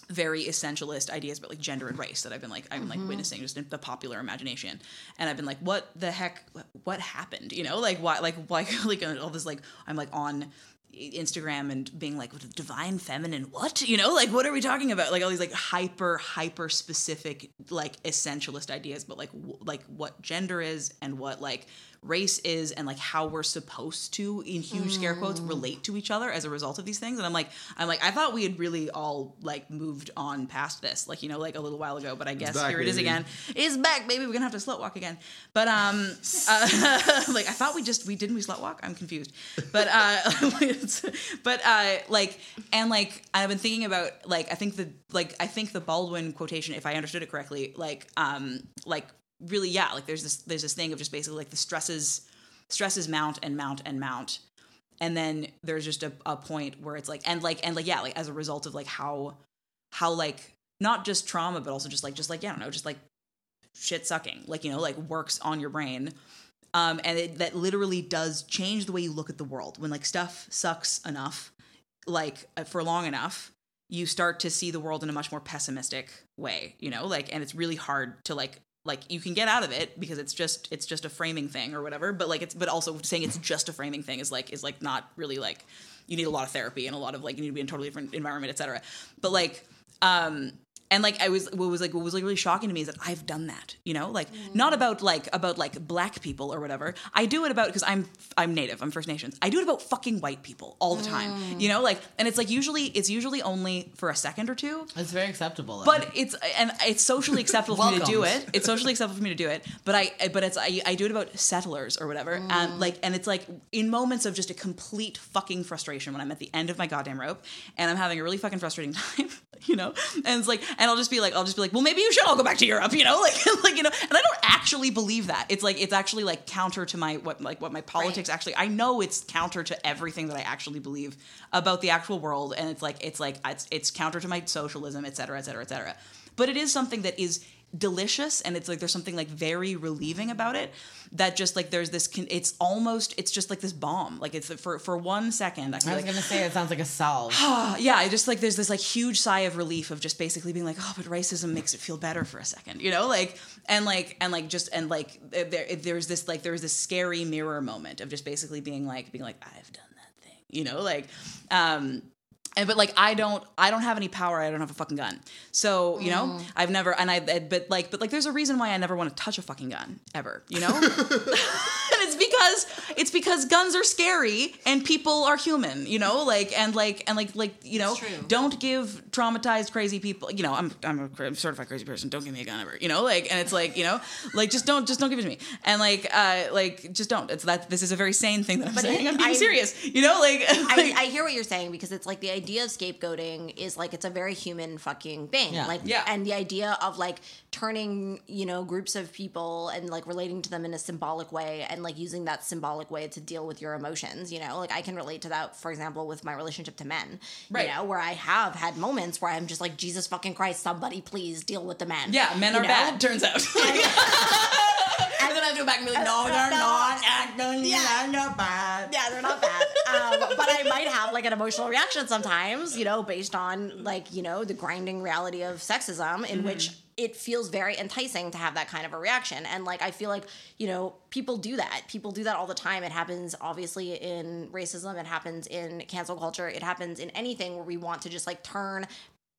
very essentialist ideas about like gender and race that I've been like I've been like witnessing just in the popular imagination, and I've been like, what the heck, what happened? You know, like why, like why, like all this like I'm like on Instagram and being like divine feminine, what? You know, like what are we talking about? Like all these like hyper hyper specific like essentialist ideas, but like w- like what gender is and what like race is and like how we're supposed to in huge scare quotes relate to each other as a result of these things. And i'm like i'm like i thought we had really all like moved on past this like you know like a little while ago but i guess back, here it is again. It's back baby. We're gonna have to slut walk again. But um uh, like i thought we just we didn't we slut walk? I'm confused. But uh but uh like and like i've been thinking about like i think the like i think the baldwin quotation if i understood it correctly like um like really yeah like there's this there's this thing of just basically like the stresses stresses mount and mount and mount. And then there's just a, a point where it's like and like and like yeah like as a result of like how how like not just trauma but also just like just like yeah, I don't know just like shit sucking like you know like works on your brain. Um and it, that literally does change the way you look at the world. When like stuff sucks enough like uh, for long enough you start to see the world in a much more pessimistic way, you know, like, and it's really hard to like, like you can get out of it because it's just it's just a framing thing or whatever but like it's but also saying it's just a framing thing is like is like not really like you need a lot of therapy and a lot of like you need to be in a totally different environment etc but like um and like I was what was like what was like really shocking to me is that I've done that, you know, like mm. not about like about like black people or whatever. I do it about because I'm I'm native, I'm First Nations. I do it about fucking white people all the time, mm. you know, like and it's like usually it's usually only for a second or two, It's very acceptable. though. but it's and it's socially acceptable for me to do it. It's socially acceptable for me to do it. But I but it's I, I do it about settlers or whatever. Mm. And like and it's like in moments of just a complete fucking frustration when I'm at the end of my goddamn rope and I'm having a really fucking frustrating time, you know. And it's like and I'll just be like I'll just be like, well maybe you should all go back to Europe, you know, like like you know. And I don't actually believe that. It's like it's actually like counter to my what like what my politics actually. I know it's counter to everything that I actually believe about the actual world, and it's like it's like it's it's counter to my socialism, et cetera, et cetera, et cetera. But it is something that is delicious and it's like there's something like very relieving about it that just like there's this con- it's almost it's just like this balm like it's for for one second i I was like gonna say it sounds like a salve. yeah, I just like there's this like huge sigh of relief of just basically being like, oh, but racism makes it feel better for a second, you know, like and like and like just and like there there's this like there's this scary mirror moment of just basically being like being like I've done that thing, you know, like um and but like I don't I don't have any power. I don't have a fucking gun. So you know mm. I've never and I but like but like there's a reason why I never want to touch a fucking gun ever. You know, and it's because it's because guns are scary and people are human. You know, like and like and like like you know don't give traumatized crazy people. You know I'm I'm a certified crazy person. Don't give me a gun ever. You know like and it's like you know like just don't just don't give it to me and like uh like just don't. It's that this is a very sane thing that I'm But saying. it- I'm being I- serious. You know like, I, like I hear what you're saying because it's like the idea of scapegoating is like it's a very human fucking thing. Yeah. Like Yeah. and the idea of like turning, you know, groups of people and like relating to them in a symbolic way and like using that symbolic way to deal with your emotions, you know? Like I can relate to that, for example, with my relationship to men. Right. You know, where I have had moments where I'm just like, Jesus fucking Christ, somebody please deal with the men. yeah, men You are know? bad. Turns out. And then I have to go back and be like, no, they're not acting. Yeah, they're bad. Yeah, they're not bad. Um, but I might have like an emotional reaction sometimes, you know, based on like, you know, the grinding reality of sexism in which it feels very enticing to have that kind of a reaction. And like, I feel like, you know, people do that. People do that all the time. It happens obviously in racism, it happens in cancel culture, it happens in anything where we want to just like turn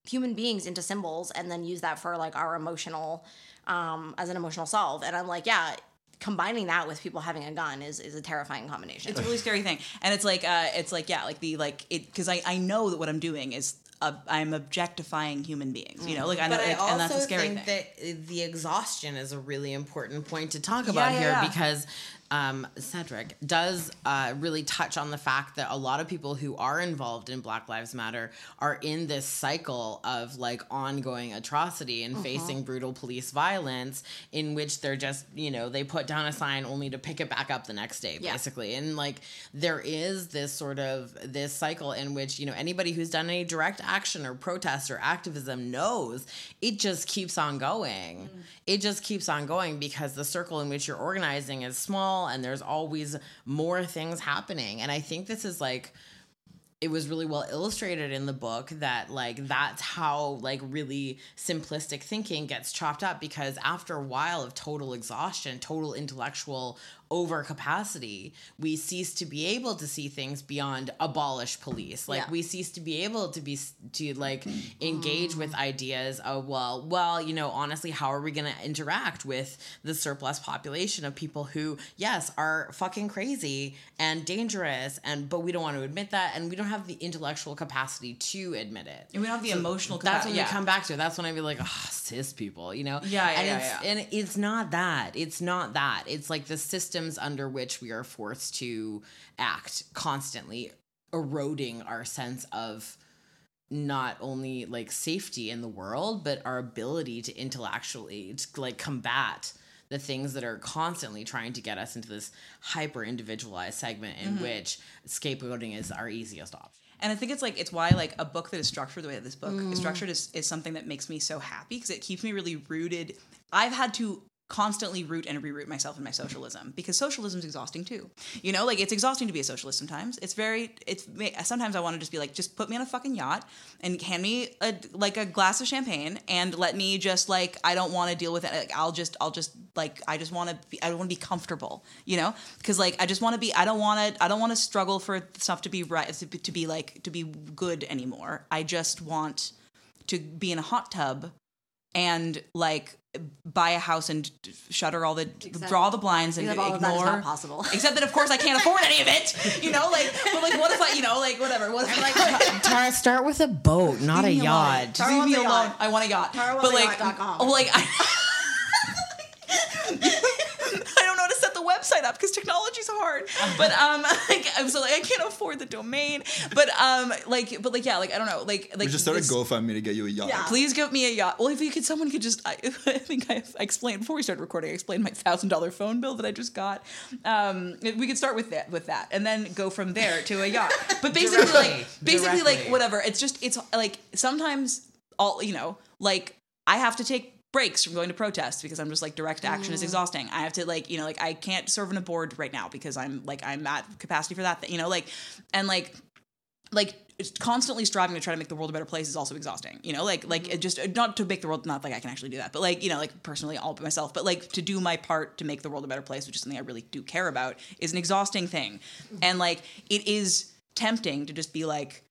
human beings into symbols and then use that for like our emotional um as an emotional solve and i'm like yeah combining that with people having a gun is is a terrifying combination. It's a really scary thing. And it's like uh it's like yeah like the like it because i i know that what i'm doing is uh, i'm objectifying human beings you know? Like i know But I also and that's a scary think thing. that the exhaustion is a really important point to talk Yeah, about yeah, here yeah. because um, Cedric does uh, really touch on the fact that a lot of people who are involved in Black Lives Matter are in this cycle of like ongoing atrocity Uh-huh. and facing brutal police violence in which they're just, you know, they put down a sign only to pick it back up the next day, Yeah. basically. And like there is this sort of this cycle in which, you know, anybody who's done any direct action or protest or activism knows it just keeps on going. It just keeps on going because the circle in which you're organizing is small and there's always more things happening. And I think this is like it was really well illustrated in the book that like that's how like really simplistic thinking gets chopped up because after a while of total exhaustion total intellectual overcapacity we cease to be able to see things beyond abolish police like Yeah. we cease to be able to be to like engage with ideas of well well you know honestly how are we going to interact with the surplus population of people who yes are fucking crazy and dangerous and but we don't want to admit that and we don't have the intellectual capacity to admit it and we don't have the emotional that's when yeah. we come back to it. That's when I be like, oh, cis people, you know? Yeah, yeah, and yeah, it's yeah. and it's not that. It's not that. It's like the systems under which we are forced to act constantly eroding our sense of not only like safety in the world, but our ability to intellectually to like combat the things that are constantly trying to get us into this hyper individualized segment in Mm-hmm. which scapegoating is our easiest option. And I think it's like it's why like a book that is structured the way that this book is structured is, is something that makes me so happy because it keeps me really rooted. I've had to constantly root and reroot myself in my socialism because socialism is exhausting too. You know, like it's exhausting to be a socialist sometimes. It's very it's sometimes I want to just be like just put me on a fucking yacht and hand me a like a glass of champagne and let me just like I don't want to deal with it. Like I'll just I'll just like I just want to be I want to be comfortable, you know? Cuz like I just want to be I don't want to I don't want to struggle for stuff to be right to be like to be good anymore. I just want to be in a hot tub and like buy a house and shutter all the draw all the blinds and Except all of that is ignore not possible. except that of course I can't afford any of it you know like but like what if I you know like whatever what if I like Tara, start with a boat, not a leave me alone. yacht. Leave me alone. I want a yacht. Tara but wants a like, yacht.com. oh, like I, I don't know how to set the website up because technology's hard. But um, like I'm so like I can't afford the domain. But um, like but like yeah, like I don't know, like like We just started this- GoFundMe to get you a yacht. Yeah. Please give me a yacht. Well, if you could, someone could just. I, I think I, I explained before we started recording. I explained my thousand dollar phone bill that I just got. Um, we could start with that, with that, and then go from there to a yacht. But basically, like, basically, like, whatever. It's just, it's like sometimes all you know, like I have to take breaks from going to protest because I'm just like direct action is mm. exhausting. I have to like, you know, like I can't serve on a board right now because I'm like I'm at capacity for that, you know, like, and like like it's constantly striving to try to make the world a better place is also exhausting you know like like it just uh, not to make the world not like i can actually do that but like you know like personally all by myself but like to do my part to make the world a better place which is something i really do care about is an exhausting thing. Mm-hmm. And like it is tempting to just be like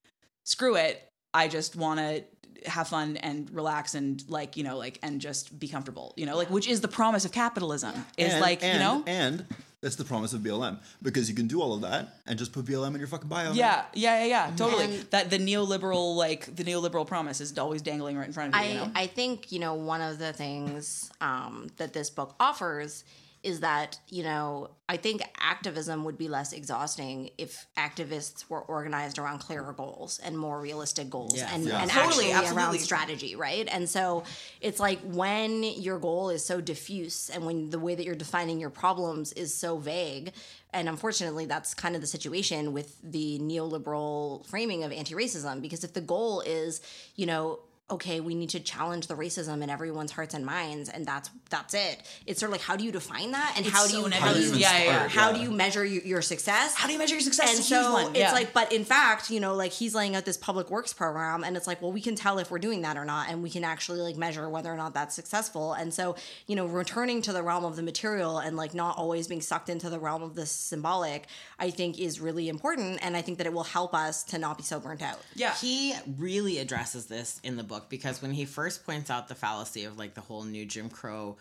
screw it. I just want to have fun and relax and like you know like and just be comfortable you know like which is the promise of capitalism is And- like and, you know and that's the promise of BLM because you can do all of that and just put BLM in your fucking bio. man. Yeah, yeah, yeah, yeah, totally. And- that the neoliberal, like the neoliberal promise, is always dangling right in front of you. I, you know? I think you know one of the things um, that this book offers is that you know I think activism would be less exhausting if activists were organized around clearer goals and more realistic goals Yes. and, Yeah. and Totally, actually around strategy, right? And so it's like when your goal is so diffuse and when the way that you're defining your problems is so vague. And unfortunately, that's kind of the situation with the neoliberal framing of anti racism. Because if the goal is, you know, okay, we need to challenge the racism in everyone's hearts and minds, and that's that's it. It's sort of like how do you define that, and how do so you how do you Yeah, yeah, yeah. How yeah. do you measure your, your success? How do you measure your success? and It's a huge so it's Yeah. like, but in fact, you know, like he's laying out this public works program, and it's like, well, we can tell if we're doing that or not, and we can actually like measure whether or not that's successful. And so, you know, returning to the realm of the material and like not always being sucked into the realm of the symbolic, I think is really important, and I think that it will help us to not be so burnt out. yeah, He really addresses this in the book because when he first points out the fallacy of like the whole new Jim Crow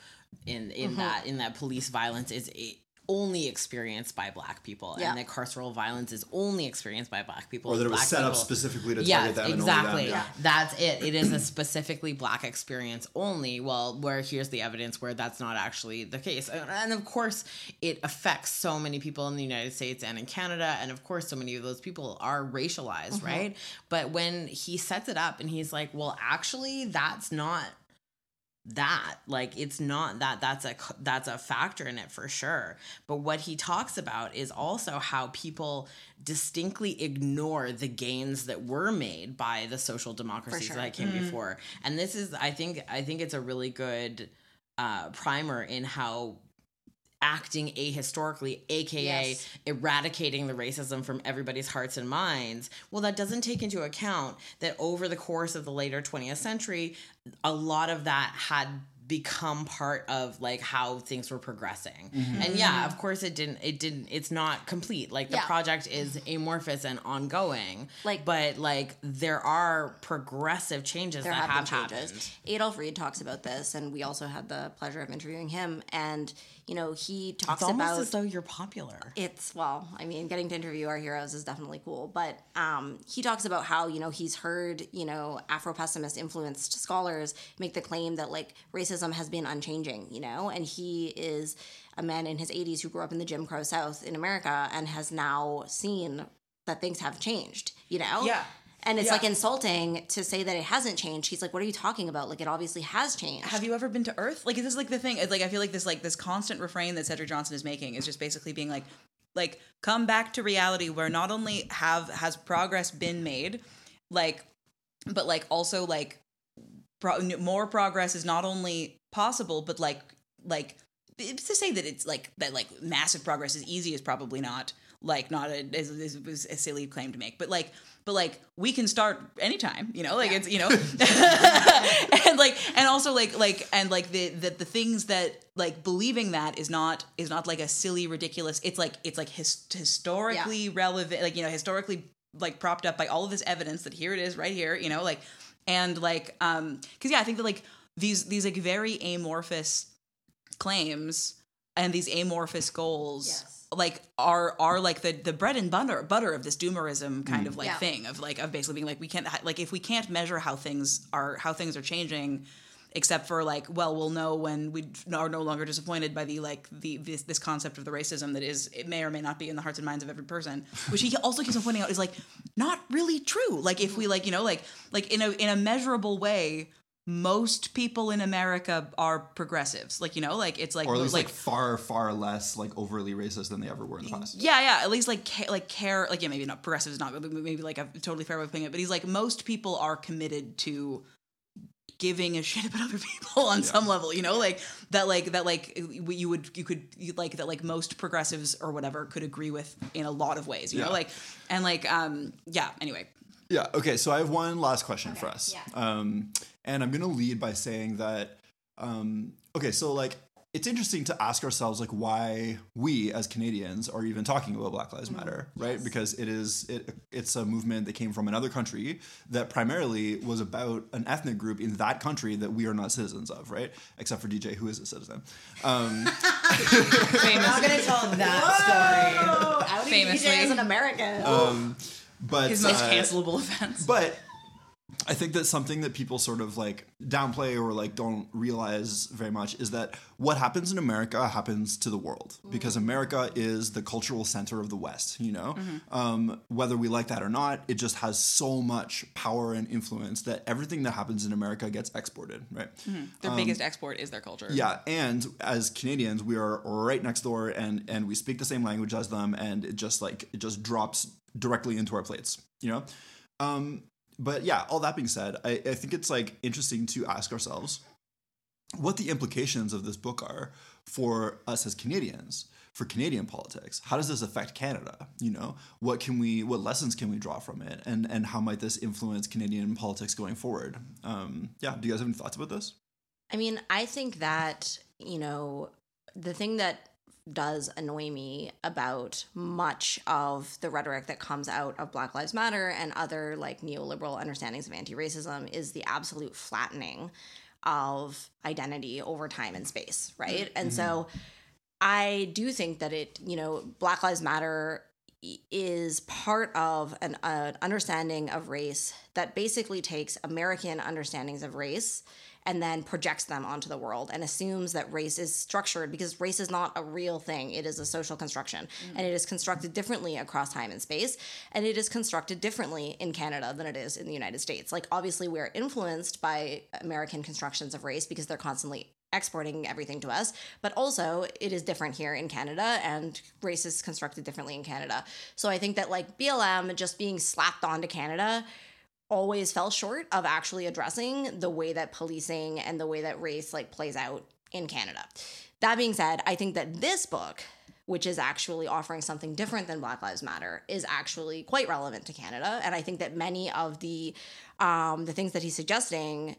in in Mm-hmm. that in that police violence is a, only experienced by black people Yeah. and that carceral violence is only experienced by black people Or that it was Black set up specifically to target Yes, them exactly. and only them. That's it. It is a specifically black experience only. Well, where here's the evidence where that's not actually the case. And, and of course, it affects so many people in the United States and in Canada. And of course, so many of those people are racialized, mm-hmm. right? But when he sets it up and he's like, well, actually, that's not that. Like it's not that that's a that's a factor in it for sure. But what he talks about is also how people distinctly ignore the gains that were made by the social democracies sure. that came before. And this is i think i think it's a really good uh primer in how acting ahistorically aka Yes. eradicating the racism from everybody's hearts and minds well that doesn't take into account that over the course of the later 20th century a lot of that had become part of like how things were progressing mm-hmm. and yeah of course it didn't it didn't it's not complete like the Yeah. project is amorphous and ongoing Like- but like there are progressive changes there that have, have, been changes. happened Adolph Reed talks about this, and we also had the pleasure of interviewing him. And you know, he talks it's almost about as though you're popular it's well i mean getting to interview our heroes is definitely cool but um, he talks about how you know he's heard you know afro-pessimist influenced scholars make the claim that like racism has been unchanging you know and he is a man in his 80s who grew up in the jim crow south in america and has now seen that things have changed you know Yeah. And it's Yeah. like insulting to say that it hasn't changed he's like what are you talking about like it obviously has changed have you ever been to Earth? Like, this is like the thing. It's like I feel like this like this constant refrain that Cedric Johnson is making is just basically being like, like come back to reality where not only have has progress been made, like, but like also like pro- more progress is not only possible but like like it's to say that it's like that like massive progress is easy is probably not like not a, as, as, as a silly claim to make but like but like we can start anytime you know? Like it's you know? And like and also like like and like the, the the things that like believing that is not is not like a silly ridiculous it's like it's like his, historically relevant like you know historically like propped up by all of this evidence that here it is right here you know? Like and like um because yeah i think that like these these like very amorphous claims and these amorphous goals Yes. Like are are like the the bread and butter butter of this doomerism kind mm. of like Yeah. thing of like of basically being like we can't like if we can't measure how things are how things are changing except for like well we'll know when we are no longer disappointed by the like the this, this concept of the racism that is it may or may not be in the hearts and minds of every person which he also keeps on pointing out is like not really true like if we like you know like like in a in a measurable way most people in america are progressives like you know like it's like or at least like, like far far less like overly racist than they ever were in the past. yeah, yeah. At least like like care, like yeah, maybe not progressive is not, but maybe like a totally fair way of putting it. But he's like most people are committed to giving a shit about other people on some level. You know, like that, like that, like you would you could you, like that, like most progressives or whatever could agree with in a lot of ways. You Yeah. know, like and like um yeah. Anyway, Yeah. Okay. So I have one last question for us. yeah. Um, and I'm gonna lead by saying that. Um, okay. So like, it's interesting to ask ourselves like why we as Canadians are even talking about Black Lives Matter, right? Because it is it it's a movement that came from another country that primarily was about an ethnic group in that country that we are not citizens of, right? Except for DJ, who is a citizen. Um, I'm not gonna tell that story. Outing Famously. DJ as an American. um, but his most uh, cancelable offense. But I think that something that people sort of like downplay or like don't realize very much is that what happens in America happens to the world because America is the cultural center of the West, you know? Um, whether we like that or not, it just has so much power and influence that everything that happens in America gets exported, right? Their biggest export is their culture. Yeah, and as Canadians, we are right next door, and and we speak the same language as them, and it just like it just drops directly into our plates, you know. Um, but yeah, all that being said, I, I think it's like interesting to ask ourselves what the implications of this book are for us as Canadians, for Canadian politics. How does this affect Canada? You know, what can we, what lessons can we draw from it, and and how might this influence Canadian politics going forward? Um, yeah, do you guys have any thoughts about this? I mean, I think that, you know, the thing that does annoy me about much of the rhetoric that comes out of Black Lives Matter and other like neoliberal understandings of anti racism is the absolute flattening of identity over time and space, right? And so mm-hmm. I do think that it, you know, Black Lives Matter is part of an, an understanding of race that basically takes American understandings of race and then projects them onto the world and assumes that race is structured because race is not a real thing. It is a social construction mm. and it is constructed differently across time and space. And it is constructed differently in Canada than it is in the United States. Like, obviously, we're influenced by American constructions of race because they're constantly exporting everything to us, but also it is different here in Canada and race is constructed differently in Canada. So I think that like BLM just being slapped onto Canada always fell short of actually addressing the way that policing and the way that race like plays out in Canada. That being said, I think that this book which is actually offering something different than Black Lives Matter, is actually quite relevant to Canada. And I think that many of the um, the things that he's suggesting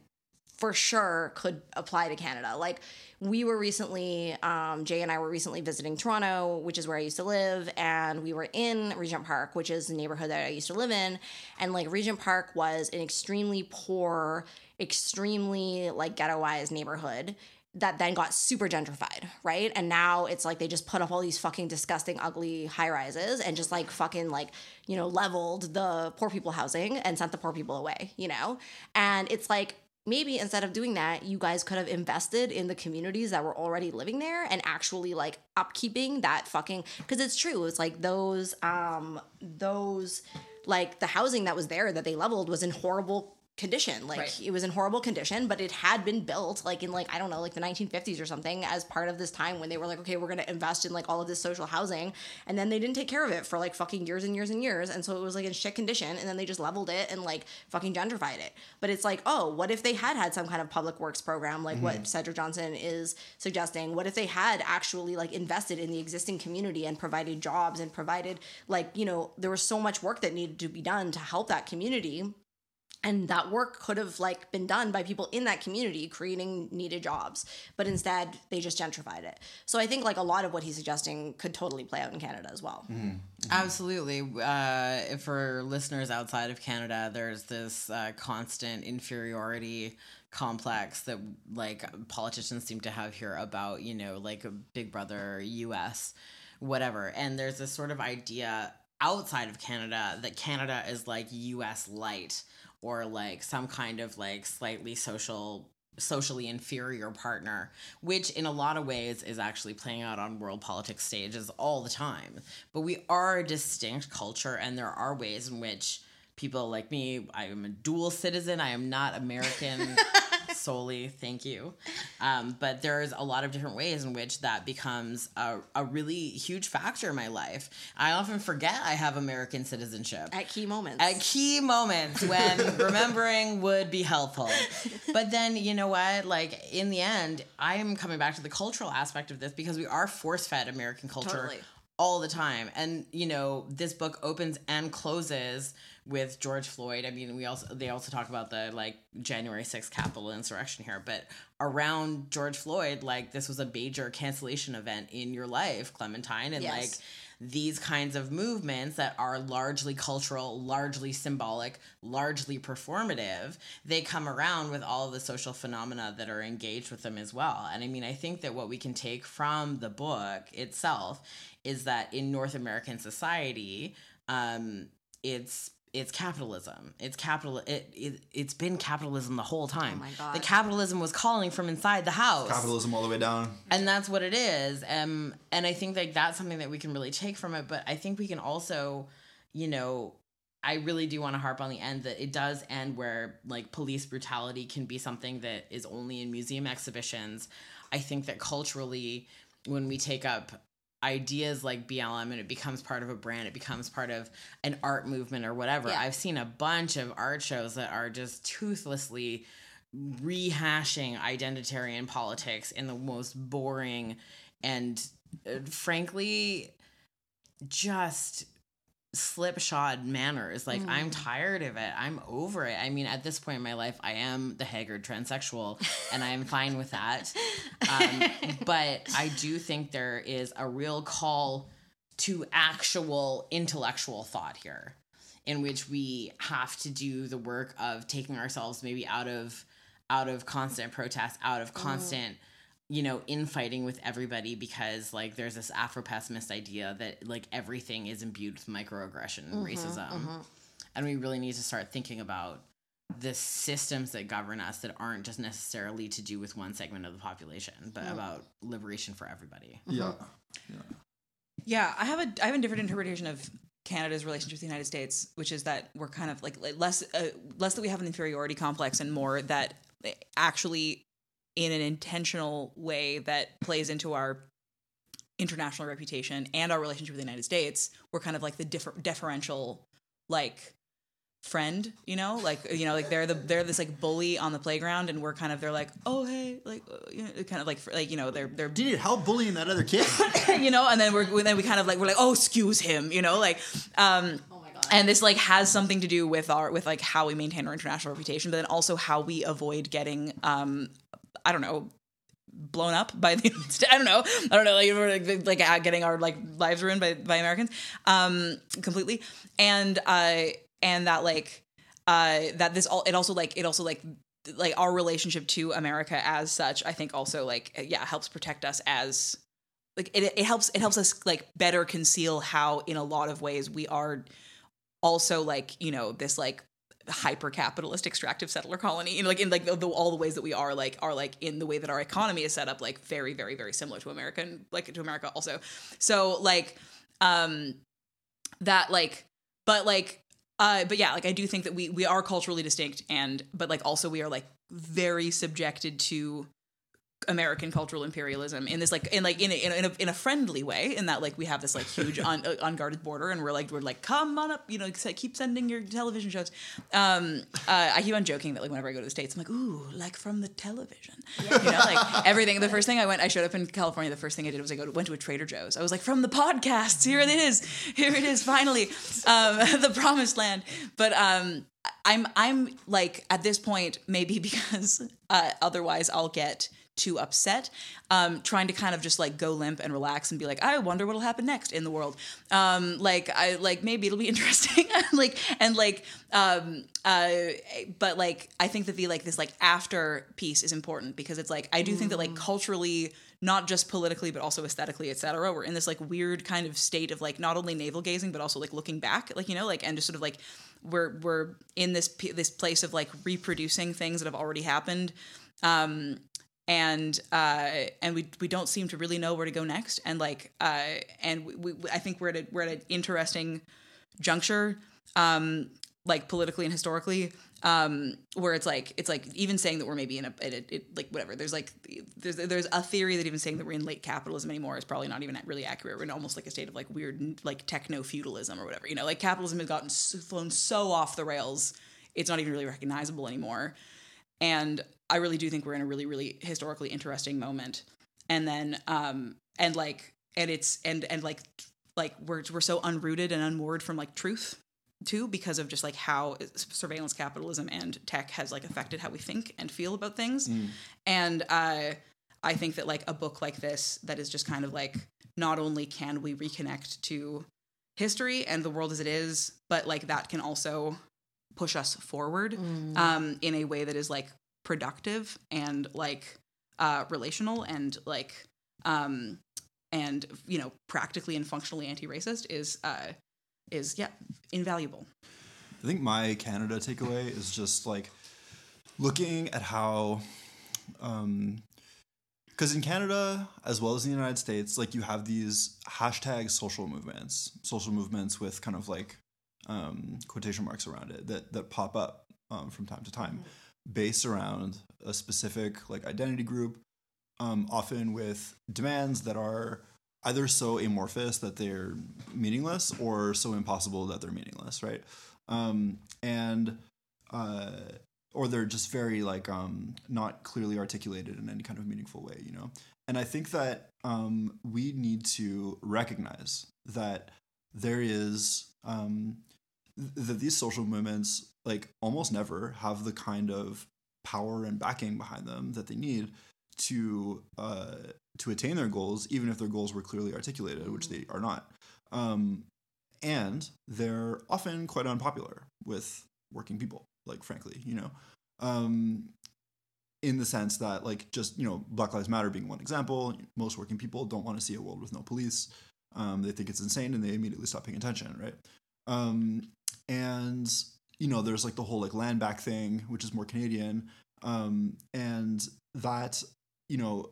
for sure could apply to Canada. Like we were recently, um, Jay and I were recently visiting Toronto, which is where I used to live, and we were in Regent Park, which is the neighborhood that I used to live in, and like Regent Park was an extremely poor, extremely like ghettoized neighborhood that then got super gentrified, right? And now it's like they just put up all these fucking disgusting, ugly high rises and just like fucking like, you know, leveled the poor people housing and sent the poor people away, you know? And it's like, maybe instead of doing that, you guys could have invested in the communities that were already living there and actually like upkeeping that fucking, because it's true. It's like those, um, those, like the housing that was there that they leveled was in horrible condition. Like Right. it was in horrible condition but it had been built like in like i don't know like the 1950s or something as part of this time when they were like okay we're going to invest in like all of this social housing. And then they didn't take care of it for like fucking years and years and years. And so it was like in shit condition and then they just leveled it and like fucking gentrified it. But it's like oh what if they had had some kind of public works program like what mm-hmm. cedric johnson is suggesting? What if they had actually like invested in the existing community and provided jobs and provided like you know there was so much work that needed to be done to help that community and that work could have like been done by people in that community creating needed jobs but instead they just gentrified it so i think like a lot of what he's suggesting could totally play out in canada as well Absolutely. Uh, for listeners outside of Canada, there's this uh, constant inferiority complex that like politicians seem to have here about you know like Big Brother U.S. whatever, and there's this sort of idea outside of Canada that Canada is like U.S. light or like some kind of like slightly social socially inferior partner, which in a lot of ways is actually playing out on world politics stages all the time. But we are a distinct culture, and there are ways in which people like me, I am a dual citizen, I am not American. solely thank you um, but there's a lot of different ways in which that becomes a, a really huge factor in my life i often forget i have american citizenship at key moments at key moments when remembering would be helpful. But then, you know what? Like, in the end, I am coming back to the cultural aspect of this because we are force fed American culture Totally. all the time. And, you know, this book opens and closes with George Floyd. I mean, we also they also talk about the like January 6th Capitol insurrection here, but around George Floyd, like this was a major cancellation event in your life, Clementine, and Yes. like these kinds of movements that are largely cultural, largely symbolic, largely performative, they come around with all of the social phenomena that are engaged with them as well. And I mean, I think that what we can take from the book itself is that in North American society, um, it's it's capitalism. It's capital. It, it it's been capitalism the whole time. Oh my God. The capitalism was calling from inside the house Capitalism all the way down. and that's what it is um and i think like that's something that we can really take from it but i think we can also you know i really do want to harp on the end that it does end where like police brutality can be something that is only in museum exhibitions i think that culturally when we take up ideas like BLM and it becomes part of a brand, it becomes part of an art movement or whatever. Yeah. I've seen a bunch of art shows that are just toothlessly rehashing identitarian politics in the most boring and uh, frankly just slipshod manners. Like i'm tired of it. I'm over it. I mean at this point in my life i am the haggard transsexual and i'm fine with that. Um, but i do think there is a real call to actual intellectual thought here in which we have to do the work of taking ourselves maybe out of out of constant protest out of constant you know infighting with everybody because like there's this afro pessimist idea that like everything is imbued with microaggression and mm-hmm, racism. Mm-hmm. and we really need to start thinking about the systems that govern us that aren't just necessarily to do with one segment of the population but mm. about liberation for everybody. Mm-hmm. Yeah. Yeah, Yeah, I have a I have a different interpretation of Canada's relationship with the United States, which is that we're kind of like, like less uh, less that we have an inferiority complex and more that actually in an intentional way that plays into our international reputation and our relationship with the United States, we're kind of like the differ- deferential like friend, you know, like you know, like they're the they're this like bully on the playground, and we're kind of they're like, oh hey, like uh, you know, kind of like like you know they're they're Do you need help bullying that other kid? you know, and then we're then we kind of like we're like, oh, excuse him, you know, like, um, oh my god. and this like has something to do with our with like how we maintain our international reputation, but then also how we avoid getting, um, I don't know, blown up by the I don't know, I don't know, like like, like uh, getting our like lives ruined by by Americans, um, completely, and uh, and that like uh that this all it also like it also like like our relationship to America as such, I think also like yeah helps protect us as like it, it helps it helps us like better conceal how in a lot of ways we are also like you know this like hyper capitalist extractive settler colony know like in like the, the, all the ways that we are like are like in the way that our economy is set up like very very very similar to american like to america also. So like um that like but like uh, but yeah, like I do think that we we are culturally distinct, and but like also we are like very subjected to American cultural imperialism in this like in like in a, in a, in a, friendly way in that like we have this like huge un, uh, unguarded border and we're like we're like come on up you know keep sending your television shows. Um uh, I keep on joking that like whenever I go to the states I'm like ooh like from the television. You know like everything the first thing I went I showed up in California the first thing I did was I go to, went to a Trader Joe's. I was like from the podcasts here it is here it is finally um the promised land. But um I'm I'm like at this point maybe because uh, otherwise I'll get too upset, um, trying to kind of just like go limp and relax and be like, I wonder what'll happen next in the world. Um, like I like maybe it'll be interesting. like and like um uh but like I think that the like this like after piece is important because it's like I do think that like culturally not just politically but also aesthetically etc we're in this like weird kind of state of like not only navel gazing but also like looking back like you know like and just sort of like we're we're in this p- this place of like reproducing things that have already happened um and uh and we we don't seem to really know where to go next. And like uh and we, we I think we're at a, we're at an interesting juncture um like politically and historically um where it's like it's like even saying that we're maybe in a, in a it, like whatever. There's like there's there's a theory that even saying that we're in late capitalism anymore is probably not even really accurate. We're in almost like a state of like weird like techno feudalism or whatever. You know like capitalism has gotten so, flown so off the rails it's not even really recognizable anymore. And I really do think we're in a really really historically interesting moment. And then um and like and it's and and like like we're we're so unrooted and unmoored from like truth too because of just like how surveillance capitalism and tech has like affected how we think and feel about things. And uh i think that like a book like this that is just kind of like not only can we reconnect to history and the world as it is but like that can also push us forward um in a way that is like productive and like uh relational and like um and you know practically and functionally anti-racist is uh is yeah invaluable. I think my Canada takeaway is just like looking at how, um because in Canada as well as in the United States, like you have these hashtag social movements, social movements with kind of like um, quotation marks around it that that pop up um, from time to time, based around a specific like identity group, um, often with demands that are either so amorphous that they're meaningless or so impossible that they're meaningless, right? Um, and uh, or they're just very like um, not clearly articulated in any kind of meaningful way, you know. And I think that um, we need to recognize that there is um, that these social movements like almost never have the kind of power and backing behind them that they need to uh, to attain their goals, even if their goals were clearly articulated, which they are not. Um, and they're often quite unpopular with working people, like frankly, you know. Um, in the sense that, like, just you know, Black Lives Matter being one example, most working people don't want to see a world with no police. Um, they think it's insane, and they immediately stop paying attention, right? Um, and you know, there's like the whole like land back thing, which is more Canadian, um, and that you know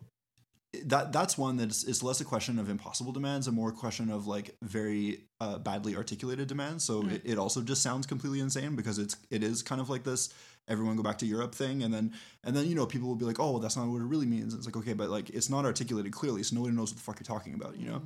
that that's one that is, is less a question of impossible demands and more a question of like very uh, badly articulated demands. So it, it also just sounds completely insane because it's it is kind of like this everyone go back to europe thing. And then and then you know people will be like oh well, that's not what it really means. It's like okay but like it's not articulated clearly so nobody knows what the fuck you're talking about you know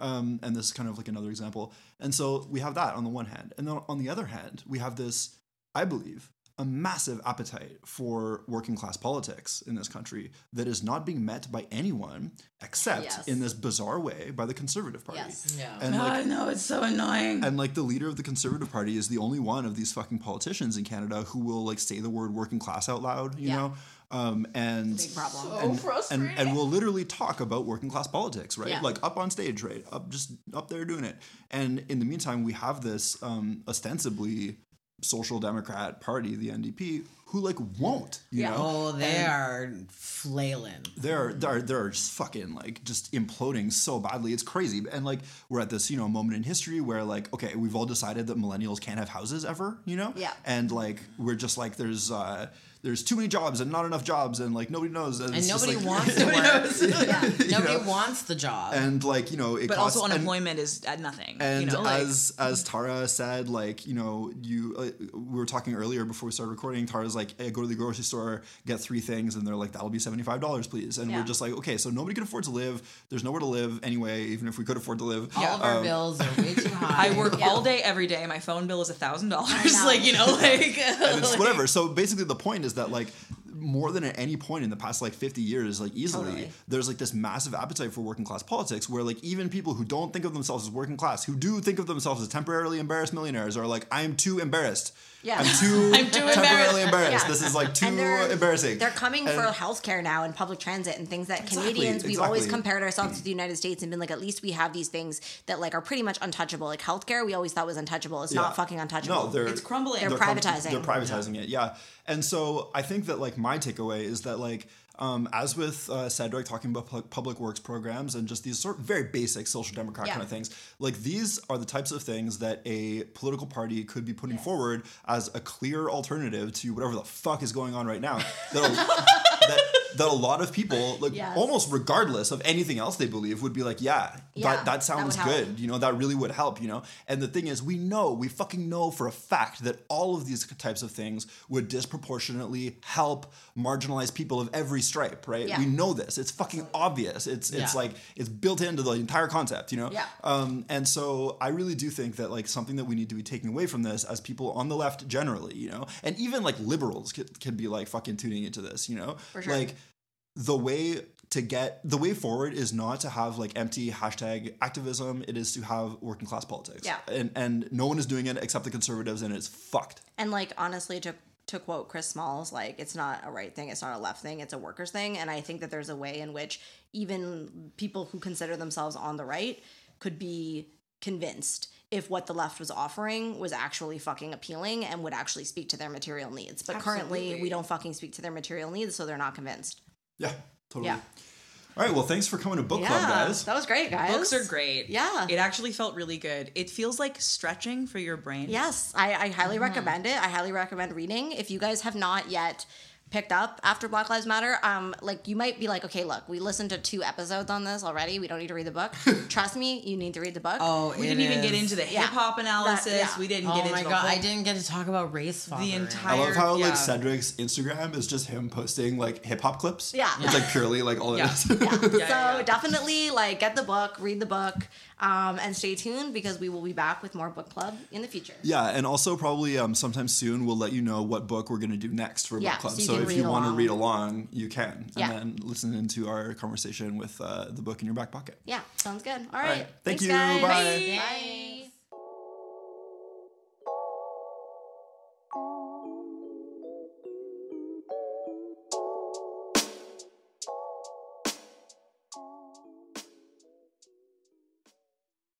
um, and this is kind of like another example and so we have that on the one hand and then on the other hand we have this i believe a massive appetite for working class politics in this country that is not being met by anyone except Yes. in this bizarre way by the conservative party Yes. Yeah. and like know it's so annoying and like the leader of the conservative party is the only one of these fucking politicians in canada who will like say the word working class out loud you Yeah. know um and Big problem. and, frustrating. and and we'll literally talk about working class politics, right? Yeah. Like up on stage, right? Up just up there doing it. And in the meantime, we have this um, ostensibly social democrat party, the NDP, who like won't, you Yeah. know? Oh, they are flailing. they're they're they're just fucking like just imploding so badly. It's crazy. And like we're at this, you know, moment in history where like, okay, we've all decided that millennials can't have houses ever, you know? Yeah. And like we're just like there's uh there's too many jobs and not enough jobs and like nobody knows and, And it's just, nobody like- wants to work. Yeah. Nobody know? wants the job. and like you know it But costs, also and- unemployment is at nothing. and you know, like, as as Tara said, like you know, you uh, we were talking earlier before we started recording. Tara's like, hey, go to the grocery store, get three things, and they're like, that'll be seventy five dollars, please. And Yeah. we're just like, okay, so nobody can afford to live. There's nowhere to live anyway, even if we could afford to live. All of our Um, bills are way too high. I work Yeah. all day, every day. My phone bill is a thousand dollars. Like you know, like and it's whatever. So basically, the point is that like more than at any point in the past like 50 years like easily Totally. there's like this massive appetite for working class politics where like even people who don't think of themselves as working class who do think of themselves as temporarily embarrassed millionaires are like i'm too embarrassed Yeah. i'm too, I'm too temporarily embarrassed Yeah. this is like too they're- embarrassing They're coming And- for healthcare now and public transit and things that Exactly, Canadians we've always compared ourselves to the United States and been like at least we have these things that like are pretty much untouchable. Like healthcare we always thought was untouchable. It's Yeah. not fucking untouchable. No, they're It's crumbling. They're crum- privatizing. they're privatizing it, yeah. And so I think that like my takeaway is that like um, as with uh, Cedric talking about pu- public works programs and just these sort of very basic social democrat Yeah. kind of things, like these are the types of things that a political party could be putting forward as a clear alternative to whatever the fuck is going on right now. That'll, that that a lot of people like Yes. almost regardless of anything else they believe would be like, yeah, Yeah, that that sounds that would help. good you know that really would help you know and the thing is we know we fucking know for a fact that all of these types of things would disproportionately help marginalized people of every stripe right Yeah. we know this it's fucking obvious it's it's Yeah. like it's built into the entire concept you know Yeah. um and so i really do think that like something that we need to be taking away from this as people on the left generally you know and even like liberals can, can be like fucking tuning into this you know For sure. like the way to get the way forward is not to have like empty hashtag activism it is to have working class politics Yeah. and and no one is doing it except the conservatives and it's fucked And like honestly, to to quote Chris Smalls, like it's not a right thing, it's not a left thing, it's a workers thing. And I think that there's a way in which even people who consider themselves on the right could be convinced if what the left was offering was actually fucking appealing and would actually speak to their material needs. But currently, we don't fucking speak to their material needs, so they're not convinced. yeah totally Yeah. all right well thanks for coming to book club guys that was great, guys. books are great. Yeah. it actually felt really good. It feels like stretching for your brain. Yes, I, I highly Mm-hmm. recommend it. I highly recommend reading. If you guys have not yet picked up after Black Lives Matter, um, like you might be like, okay, look, we listened to two episodes on this already. We don't need to read the book. Trust me, you need to read the book. oh, we it didn't even get into the hip hop analysis. yeah. We didn't Oh get into my the god, whole, I didn't get to talk about race The entire- I love how Yeah. like Cedric's Instagram is just him posting like hip hop clips. Yeah. it's like purely like all Yeah. it is. Yeah. Yeah, so yeah, yeah. definitely like get the book, read the book, um, and stay tuned because we will be back with more book club in the future. Yeah, and also probably um, sometime soon we'll let you know what book we're going to do next for Yeah, book club. so you So, if you want to read along, you can, Yeah. and then listen into our conversation with uh, the book in your back pocket. Yeah, sounds good. All right. right. Thank Thanks, you. guys. Bye. Bye.